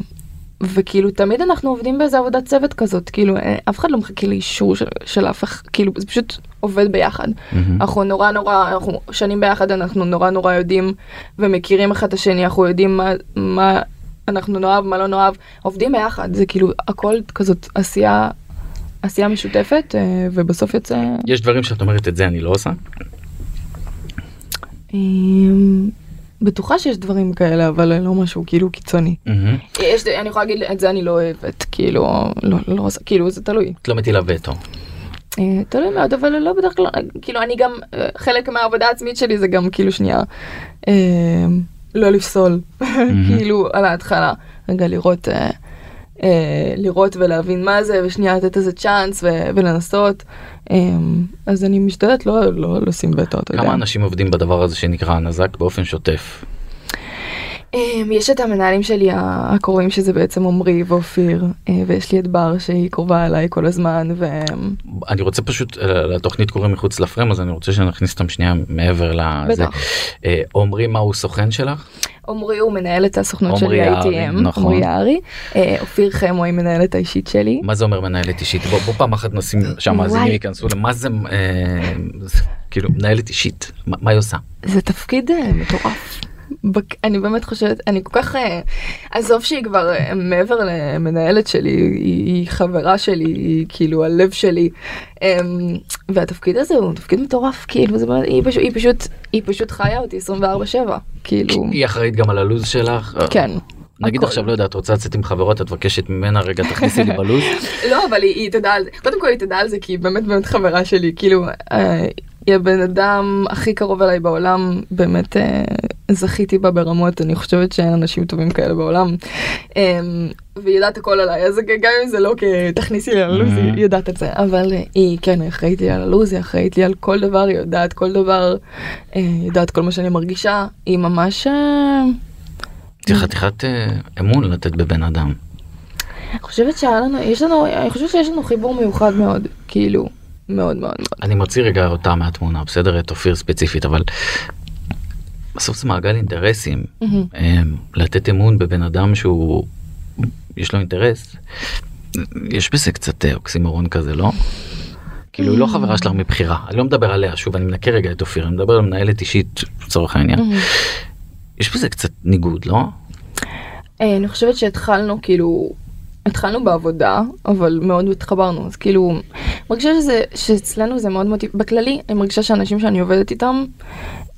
וכאילו תמיד אנחנו עובדים באיזה עבודת צוות כזאת כאילו אה, אף אחד לא מחכה לאישור של, של אף אחד כאילו זה פשוט עובד ביחד מהמם. אנחנו נורא נורא אנחנו שנים ביחד אנחנו נורא נורא יודעים ומכירים אחד את השני אנחנו יודעים מה מה אנחנו נאהב מה לא נאהב עובדים ביחד זה כאילו הכל כזאת עשייה עשייה משותפת אה, ובסוף יוצא. יש דברים שאת אומרת את זה אני לא עושה. בטוחה שיש דברים כאלה אבל לא משהו כאילו קיצוני. מהמם. יש אני יכולה להגיד את זה אני לא אוהבת כאילו לא לא עושה כאילו זה תלוי. את לא מטילה וטו. אה, תלוי מאוד אבל לא בדרך כלל כאילו אני גם אה, חלק מהעבודה העצמית שלי זה גם כאילו שנייה אה, לא לפסול *laughs* כאילו על ההתחלה רגע לראות אה, אה, לראות ולהבין מה זה ושנייה לתת איזה צ'אנס ו- ולנסות אה, אז אני משתדלת לא לא לשים וטו. אתה יודע. כמה אנשים עובדים בדבר הזה שנקרא נזק באופן שוטף? אמ, יש את המנהלים שלי הקרובים שזה בעצם עמרי ואופיר אה, ויש לי את בר שהיא קרובה אליי כל הזמן והם אני רוצה פשוט אה, לתוכנית קוראים מחוץ לפרם אז אני רוצה שנכניס אותם שנייה מעבר לזה. אה, עמרי מה הוא סוכן שלך? עמרי הוא מנהל את הסוכנות שלי ITM, נכון. עמרי יערי, אה, אופיר חמו היא מנהלת האישית שלי. מה זה אומר מנהלת אישית? בוא, בוא פעם אחת נשים שהמאזינים. ייכנסו למה זה אה, כאילו מנהלת אישית מה, מה היא עושה? זה תפקיד אה, מטורף. בק- אני באמת חושבת אני כל כך אה, עזוב שהיא כבר אה, מעבר למנהלת שלי היא, היא חברה שלי היא כאילו הלב שלי אמ, והתפקיד הזה הוא תפקיד מטורף כאילו זה היא פשוט היא פשוט היא פשוט חיה אותי 24/7 כאילו היא אחראית גם על הלו"ז שלך? כן. נגיד. עכשיו לא יודע את רוצה לצאת עם חברות את מבקשת ממנה רגע תכניסי לי בלו"ז *laughs* לא אבל היא, תדע על זה קודם כל היא תדע על זה כי היא באמת באמת חברה שלי כאילו אה, היא הבן אדם הכי קרוב אליי בעולם באמת אה, זכיתי בה ברמות אני חושבת שאין אנשים טובים כאלה בעולם. אה, והיא יודעת הכל עליי אז גם אם זה לא כתכניסי לי על הלו"ז היא. יודעת את זה אבל אה, היא כן אחראית לי על הלו"ז היא אחראית לי על כל דבר היא יודעת כל דבר אה, היא יודעת כל מה שאני מרגישה היא ממש. אה, זה חתיכת אה, אמון לתת בבן אדם. אני חושבת שהיה לנו יש לנו אני חושבת שיש לנו חיבור מיוחד מאוד כאילו מאוד מאוד מאוד. אני מוציא רגע אותה מהתמונה בסדר את אופיר ספציפית אבל בסוף זה מעגל אינטרסים. אה, לתת אמון בבן אדם שהוא יש לו אינטרס יש בזה קצת אה, אוקסימורון כזה לא? כאילו היא לא חברה שלך מבחירה אני לא מדבר עליה שוב אני מנקה רגע את אופיר אני מדבר על מנהלת אישית לצורך העניין. יש בזה קצת ניגוד לא? אה, אני חושבת שהתחלנו כאילו התחלנו בעבודה אבל מאוד התחברנו אז כאילו מרגישה שזה שאצלנו זה מאוד מאוד בכללי אני מרגישה שאנשים שאני עובדת איתם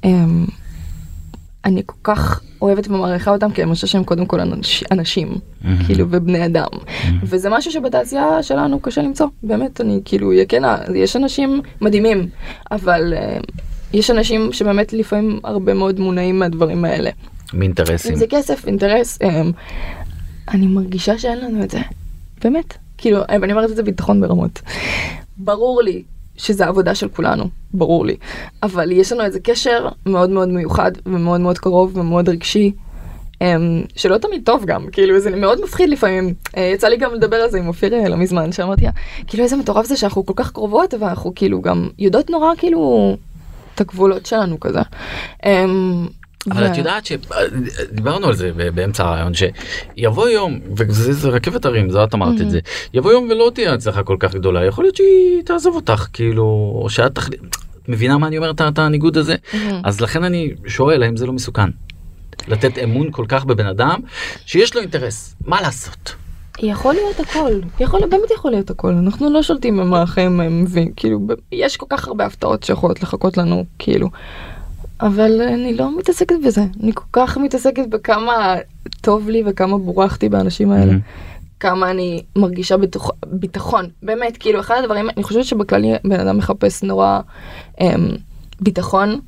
הם, אני כל כך אוהבת ומעריכה אותם כי אני חושבת שהם קודם כל אנש, אנשים מהמם. כאילו ובני אדם וזה משהו שבתעשייה שלנו קשה למצוא באמת אני כאילו כנה יש אנשים מדהימים אבל אה, יש אנשים שבאמת לפעמים הרבה מאוד מונעים מהדברים האלה. מאינטרסים. אם זה כסף, אינטרס, אמ, אני מרגישה שאין לנו את זה. באמת. כאילו, אני אומרת את זה ביטחון ברמות. ברור לי שזה עבודה של כולנו, ברור לי. אבל יש לנו איזה קשר מאוד מאוד מיוחד ומאוד מאוד קרוב ומאוד רגשי. אמ, שלא תמיד טוב גם, כאילו זה מאוד מפחיד לפעמים. אה, יצא לי גם לדבר על זה עם אופיר אה, לא מזמן, שאמרתי כאילו איזה מטורף זה שאנחנו כל כך קרובות ואנחנו כאילו גם יודעות נורא כאילו את הגבולות שלנו כזה. אבל את יודעת שדיברנו על זה באמצע הרעיון שיבוא יום וזה זה רכבת הרים זה את אמרת את זה יבוא יום ולא תהיה הצלחה כל כך גדולה יכול להיות שהיא תעזוב אותך כאילו או שאת תחליט. את מבינה מה אני אומר את הניגוד הזה. אז לכן אני שואל האם זה לא מסוכן. לתת אמון כל כך בבן אדם שיש לו אינטרס מה לעשות. יכול להיות הכל, יכול, באמת יכול להיות הכל, אנחנו לא שולטים במה החיים מביאים, כאילו, יש כל כך הרבה הפתעות שיכולות לחכות לנו, כאילו, אבל אני לא מתעסקת בזה, אני כל כך מתעסקת בכמה טוב לי וכמה בורחתי באנשים האלה, כמה אני מרגישה ביטוח, ביטחון, באמת, כאילו, אחד הדברים, אני חושבת שבכללי בן אדם מחפש נורא אמ, ביטחון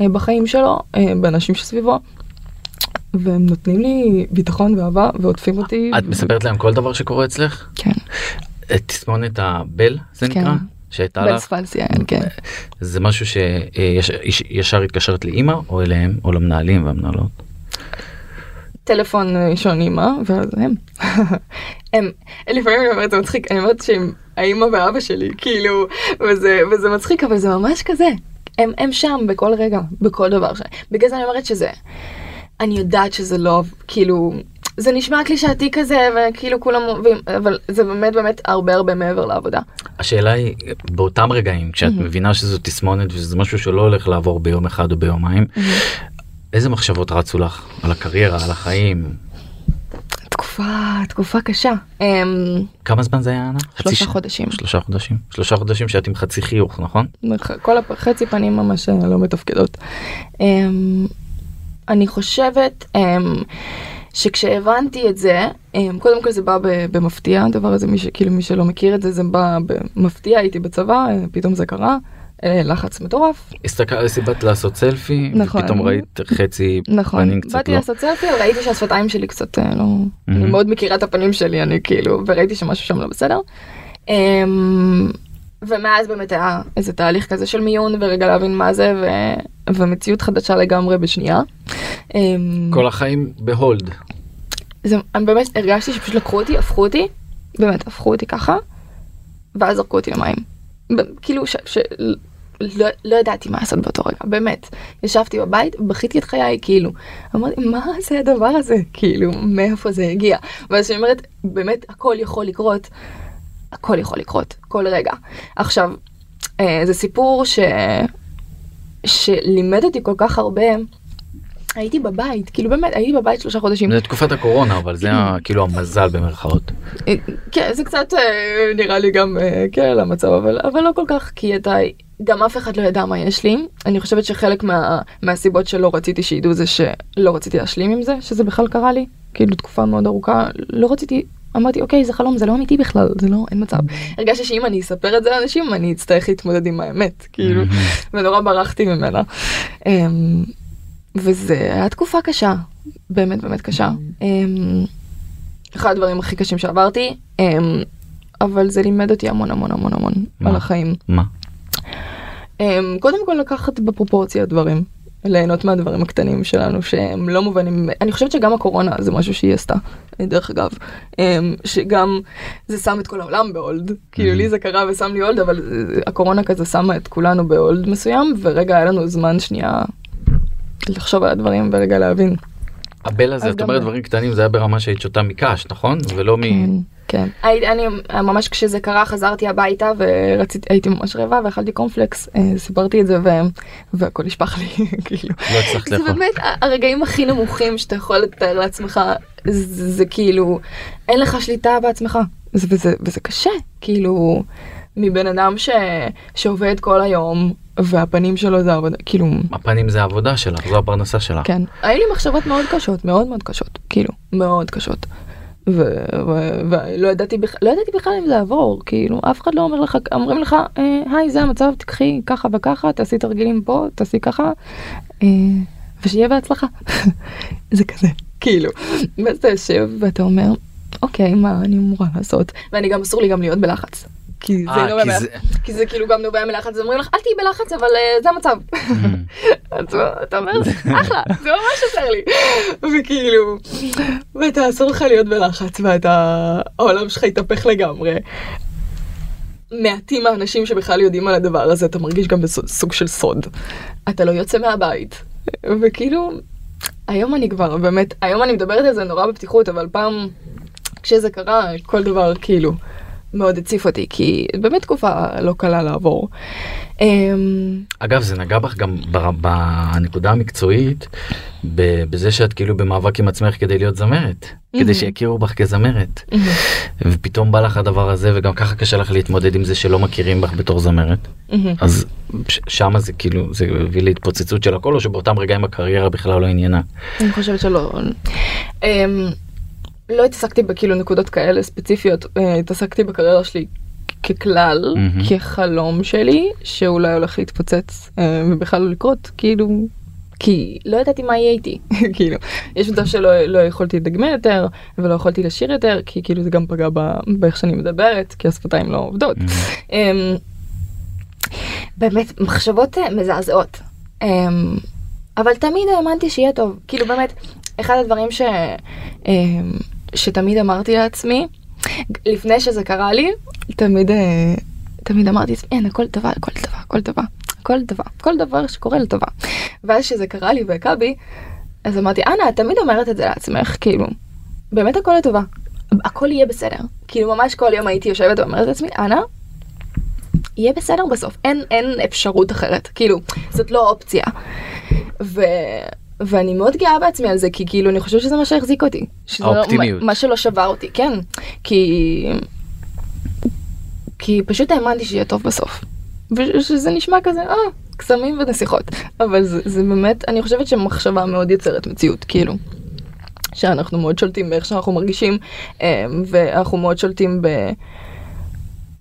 אה, בחיים שלו, אה, באנשים שסביבו. והם נותנים לי ביטחון ואהבה ועוטפים אותי. את מספרת להם כל דבר שקורה אצלך? כן. את תסמונת הבל זה כן. נקרא? שהייתה לך? ספלסיה, כן. זה משהו שישר התקשרת לאימא או אליהם או למנהלים והמנהלות. טלפון ראשון אימא ואז הם. הם לפעמים אני אומרת זה מצחיק אני אומרת שהם האימא ואבא שלי כאילו וזה וזה מצחיק אבל זה ממש כזה הם הם שם בכל רגע בכל דבר ש... בגלל זה אני אומרת שזה אני יודעת שזה לא כאילו זה נשמע קלישאתי כזה וכאילו כולם אוהבים אבל זה באמת באמת הרבה הרבה מעבר לעבודה. השאלה היא באותם רגעים כשאת מבינה שזו תסמונת ושזה משהו שלא הולך לעבור ביום אחד או ביומיים איזה מחשבות רצו לך על הקריירה על החיים תקופה תקופה קשה. אמ, כמה זמן זה היה? אנה? שלושה ש- חודשים. שלושה חודשים שלושה חודשים שאת עם חצי חיוך נכון? כל החצי פנים ממש אה, לא מתפקדות. אמ, אני חושבת, אמ, שכשהבנתי את זה, אמ, קודם כל זה בא במפתיע, הדבר הזה, מי, ש, כאילו, מי שלא מכיר את זה, זה בא במפתיע, הייתי בצבא, אה, פתאום זה קרה, אה, לחץ מטורף, הסתכל, סיבת לעשות סלפי, נכון. ופתאום ראית חצי נכון, פנים קצת באתי לא. לעשות סלפי, ראיתי שהשפתיים שלי קצת אה, לא, אני מהמם. מאוד מכירה את הפנים שלי, אני כאילו, וראיתי שמשהו שם לא בסדר. ומאז באמת היה איזה תהליך כזה של מיון ורגע להבין מה זה ו... ומציאות חדשה לגמרי בשנייה. אמ, כל החיים בהולד. זה, אני באמת הרגשתי שפשוט לקחו אותי, הפכו אותי, באמת הפכו אותי ככה, ואז זרקו אותי למים. כאילו ש... ש... לא, לא ידעתי מה לעשות באותו רגע, באמת. ישבתי בבית, בכיתי את חיי, כאילו. אמרתי, מה זה הדבר הזה? כאילו, מאיפה זה הגיע? ואז שאני אומרת, באמת, הכל יכול לקרות. הכל יכול לקרות, כל רגע. עכשיו, אה, זה סיפור ש... שלימד אותי כל כך הרבה. הייתי בבית, כאילו באמת, הייתי בבית שלושה חודשים. זה תקופת הקורונה, אבל זה ה- *clears throat* כאילו המזל במרכאות. אה, כן, זה קצת אה, נראה לי גם אה, כן המצב, אבל, אבל לא כל כך, כי אתה, גם אף אחד לא ידע מה יש לי. אני חושבת שחלק מה, מהסיבות שלא רציתי שידעו זה שלא רציתי להשלים עם זה, שזה בכלל קרה לי, כאילו תקופה מאוד ארוכה, לא רציתי, אמרתי אוקיי זה חלום, זה לא אמיתי בכלל, זה לא, אין מצב. הרגשתי שאם אני אספר את זה לאנשים, אני אצטרך להתמודד עם האמת, כאילו, ונורא ברחתי ממנה. אמ, וזה היה תקופה קשה, באמת באמת קשה. אמ, אחד הדברים הכי קשים שעברתי, אמ, אבל זה לימד אותי המון המון המון המון מה? על החיים. מה? קודם כל לקחת בפרופורציה דברים, ליהנות מהדברים הקטנים שלנו שהם לא מובנים, אני חושבת שגם הקורונה זה משהו שהיא עשתה, דרך אגב, אמ, שגם זה שם את כל העולם ב hold, כאילו לי זה קרה ושם לי hold, אבל אה, הקורונה כזה שמה את כולנו ב hold מסוים, ורגע היה לנו זמן שנייה לחשוב על הדברים ורגע להבין. אבל זה, את אומרת דברים קטנים, זה היה ברמה שהיית שותה מקש, נכון? ולא מ... כן, כן. אני ממש כשזה קרה חזרתי הביתה ורציתי הייתי ממש רעבה ואכלתי קורנפלקס אה, סיפרתי את זה ו- והכל נשפך לי *laughs* כאילו. לא הצלחת זה לאכול. באמת ה- הרגעים הכי נמוכים שאתה יכול לתאר לעצמך זה, זה כאילו אין לך שליטה בעצמך זה, וזה, וזה קשה כאילו מבן אדם ש, שעובד כל היום והפנים שלו זה עבודה כאילו הפנים זה העבודה שלך, זו הפרנסה שלך. כן היו לי מחשבות מאוד קשות מאוד מאוד קשות כאילו מאוד קשות. ולא ידעתי בכלל לא ידעתי בכלל אם זה יעבור כאילו אף אחד לא אומר לך אומרים לך "אה, היי זה המצב תקחי ככה וככה תעשי תרגילים פה תעשי ככה אה, ושיהיה בהצלחה *laughs* זה כזה כאילו ואז אתה יושב ואתה אומר אוקיי מה אני אמורה לעשות ואני גם אסור לי גם להיות בלחץ. כי זה אה, נובע כי מה- זה- כי זה כאילו גם נובע מלחץ אומרים לך אל תהיי בלחץ אבל אה, זה המצב. *laughs* אז אתה אומר אחלה זה ממש עוזר לי וכאילו ואתה אסור לך להיות בלחץ ואתה העולם שלך התהפך לגמרי. מעטים האנשים שבכלל יודעים על הדבר הזה אתה מרגיש גם בסוג של סוד אתה לא יוצא מהבית וכאילו היום אני כבר באמת היום אני מדברת על זה נורא בפתיחות אבל פעם כשזה קרה כל דבר כאילו מאוד הציף אותי כי באמת תקופה לא קלה לעבור. אמ, אגב, זה נגע בך גם בנקודה המקצועית, בזה שאת כאילו במאבק עם עצמך כדי להיות זמרת, כדי שיכירו בך כזמרת. ופתאום בא לך הדבר הזה, וגם ככה קשה לך להתמודד עם זה שלא מכירים בך בתור זמרת. אז שמה זה כאילו, זה הביא להתפוצצות של הכל, או שבאותם רגעים הקריירה בכלל לא עניינה. אני חושבת שלא. לא התעסקתי בכאילו נקודות כאלה ספציפיות, אה, התעסקתי בקריירה שלי ככלל, מהמם. כחלום שלי, שאולי הולך להתפוצץ אה, ובכלל לא לקרות, כאילו, כי לא ידעתי מה יהיה איתי, *laughs* כאילו, יש מצב שלא לא יכולתי לדגמן יותר, ולא יכולתי לשיר יותר, כי כאילו זה גם פגע ב- באיך שאני מדברת, כי השפתיים לא עובדות. אמ, באמת מחשבות אה, מזעזעות אמ, אבל תמיד האמנתי שיהיה טוב כאילו באמת אחד הדברים ש, אמ, שתמיד אמרתי לעצמי לפני שזה קרה לי תמיד אה, תמיד אמרתי לעצמי אין הכל טובה הכל טובה הכל טובה הכל טובה כל דבר שקורה לטובה. ואז שזה קרה לי והכה בי אז אמרתי אנה את תמיד אומרת את זה לעצמך כאילו באמת הכל לטובה הכל יהיה בסדר. כאילו ממש כל יום הייתי יושבת ואומרת לעצמי אנה יהיה בסדר בסוף אין אין אפשרות אחרת. כאילו זאת לא אופציה. ו... ואני מאוד גאה בעצמי על זה כי כאילו אני חושבת שזה מה שהחזיק אותי. שזה לא- האופטימיות. מה, מה שלא שבר אותי כן כי כי פשוט האמנתי שיהיה טוב בסוף. ושזה נשמע כזה אה קסמים ונסיכות אבל זה, זה באמת אני חושבת שמחשבה מאוד יוצרת מציאות כאילו. שאנחנו מאוד שולטים באיך שאנחנו מרגישים, אה, ואנחנו מאוד שולטים ב...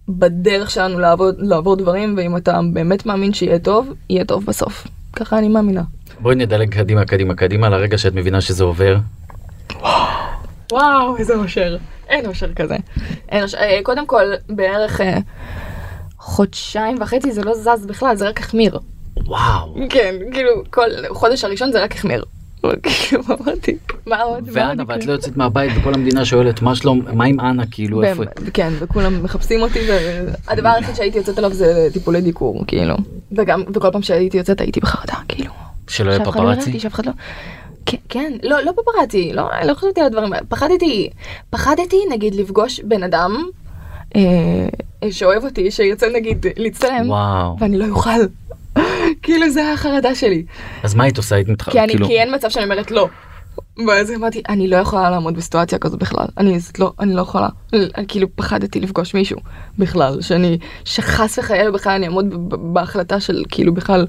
בדרך שלנו לעבוד, לעבור דברים, ואם אתה באמת מאמין שיהיה טוב, יהיה טוב בסוף. ככה אני מאמינה. בואי נדלג קדימה קדימה קדימה לרגע שאת מבינה שזה עובר. וואו, איזה אושר. אין אושר כזה. אין אושר. אה, קודם כל, בערך אה, חודשיים וחצי זה לא זז בכלל, זה רק החמיר. וואו. כן, כאילו, כל חודש הראשון זה רק החמיר. כאילו, אמרתי, מה עוד? מה עוד ואנה, ואת יקרה? לא יוצאת מהבית וכל המדינה שואלת מה שלום, מה עם אנה, כאילו איפה כן, וכולם מחפשים אותי, והדבר היחיד שהייתי יוצאת אליו זה טיפולי דיקור, כאילו. וגם, וכל פעם שהייתי יוצאת הייתי בחרדה, כאילו. שלא יהיה לא? אותי, שאף אחד לא... כן, כן, לא, לא פפרצי, לא, לא חשבתי על הדברים. פחדתי, פחדתי נגיד לפגוש בן אדם אה, שאוהב אותי, שירצה נגיד להצטלם, וואו. ואני לא אוכל. *laughs* כאילו זה החרדה שלי. אז מה היית עושה? היית מתח... כי, כאילו, כי אין מצב שאני אומרת לא. ואז אמרתי, אני לא יכולה לעמוד בסיטואציה כזו בכלל. אני לא, אני לא יכולה. אני כאילו פחדתי לפגוש מישהו בכלל, שאני, שחס וחלילה בכלל אני אעמוד בהחלטה של כאילו בכלל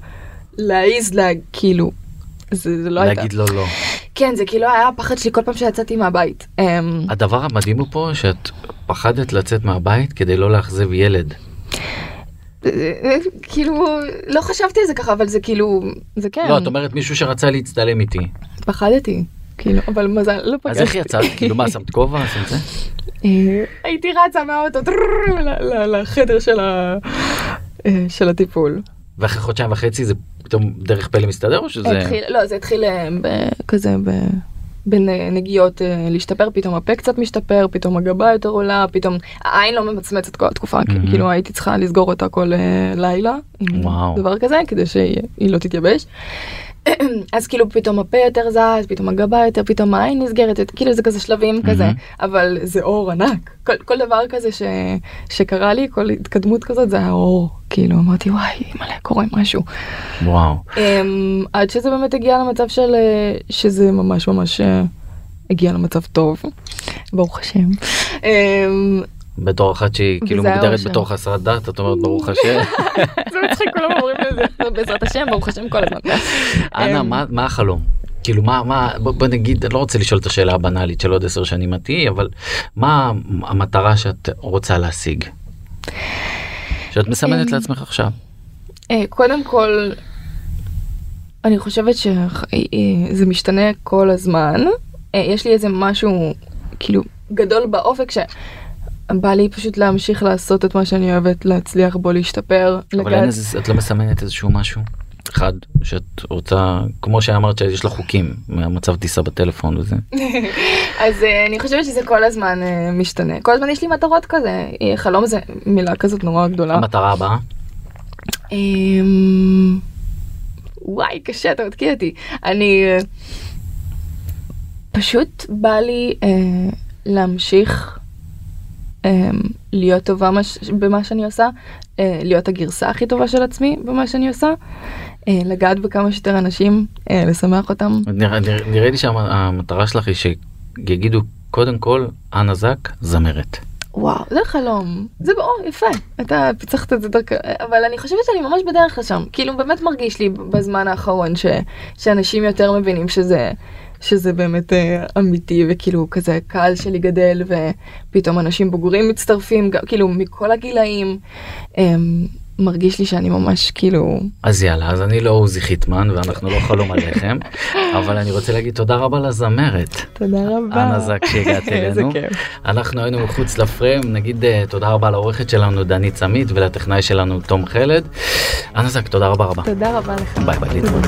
להעיז לה, כאילו, זה, זה לא הייתה. להגיד לו לא. כן, זה כאילו היה הפחד שלי כל פעם שיצאתי מהבית. אמ, הדבר המדהים הוא פה שאת פחדת לצאת מהבית כדי לא לאכזב ילד. כאילו, לא חשבתי על זה ככה, אבל זה כאילו, זה כן. לא, את אומרת מישהו שרצה להצטלם איתי. פחדתי, כאילו, אבל מזל, לא פגשתי. אז איך יצאת? כאילו מה, שמת כובע? שמת זה? אה, הייתי רצה מהאוטו לחדר אה, של הטיפול. ואחרי חודשיים וחצי זה פתאום דרך פלא מסתדר או שזה... התחיל, לא, זה התחיל אה, ב- כזה ב- בנגיעות אה, להשתפר, פתאום הפה קצת משתפר, פתאום הגבה יותר עולה, פתאום העין לא ממצמצת כל התקופה, מהמם. כאילו הייתי צריכה לסגור אותה כל אה, לילה, וואו. דבר כזה, כדי שהיא היא לא תתייבש. *clears throat* אז כאילו פתאום הפה יותר זז, פתאום הגבה יותר, פתאום העין נסגרת, כאילו זה כזה שלבים כזה, מהמם. אבל זה אור ענק. כל, כל דבר כזה ש, שקרה לי, כל התקדמות כזאת, זה היה אור. כאילו אמרתי וואי, מלא קורה משהו. וואו. Um, עד שזה באמת הגיע למצב של אה, שזה ממש ממש אה, הגיע למצב טוב, ברוך השם. בתור אחת שהיא כאילו מוגדרת. בתור חסרת דת את אומרת ברוך השם. *laughs* זה מצחיק, כולם אומרים לזה, בעזרת השם, ברוך השם כל הזמן. אנה אמ, מה החלום? כאילו מה מה בוא נגיד אני לא רוצה לשאול את השאלה הבנאלית של עוד עשר שנים את תהיי אבל מה המטרה שאת רוצה להשיג? שאת מסמנת אמ, לעצמך עכשיו. אה, קודם כל, אני חושבת שזה משתנה כל הזמן. אה, יש לי איזה משהו כאילו גדול באופק שבא לי פשוט להמשיך לעשות את מה שאני אוהבת, להצליח בו, להשתפר. אבל לגעת- אין איזה את לא מסמנת איזשהו משהו אחד שאת רוצה כמו שאמרת שיש לך חוקים מהמצב טיסה בטלפון וזה. *laughs* אז אה, אני חושבת שזה כל הזמן אה, משתנה. כל הזמן יש לי מטרות כזה. אה, חלום זה מילה כזאת נורא גדולה. המטרה הבאה אמ, וואי, קשה, אתה מתקיע אותי. אני... פשוט בא לי להמשיך להיות טובה מש, במה שאני עושה, אה, להיות הגרסה הכי טובה של עצמי במה שאני עושה, אה, לגעת בכמה שיותר אנשים, אה, לשמח אותם. נראה, נראה, לי שהמטרה שלך היא שיגידו קודם כל אנה זק זמרת. וואו, זה חלום. זה באור, יפה. אתה פיצחת את זה דרכ... אבל אני חושבת שאני ממש בדרך לשם. כאילו, באמת מרגיש לי בזמן האחרון ש... שאנשים יותר מבינים שזה... שזה באמת אה, אמיתי וכאילו כזה הקהל שלי גדל ופתאום אנשים בוגרים מצטרפים גם כאילו מכל הגילאים אה, מרגיש לי שאני ממש כאילו אז יאללה אז אני לא עוזי חיטמן ואנחנו לא חלום עליכם *laughs* אבל אני רוצה להגיד תודה רבה לזמרת. תודה רבה. אנה זק שהגעת *laughs* אלינו. אנחנו היינו מחוץ לפריים נגיד אה, תודה רבה לעורכת שלנו דנית צמית ולטכנאי שלנו תום חלד. אנה זק תודה רבה רבה. תודה רבה לך. ביי ביי להתראות.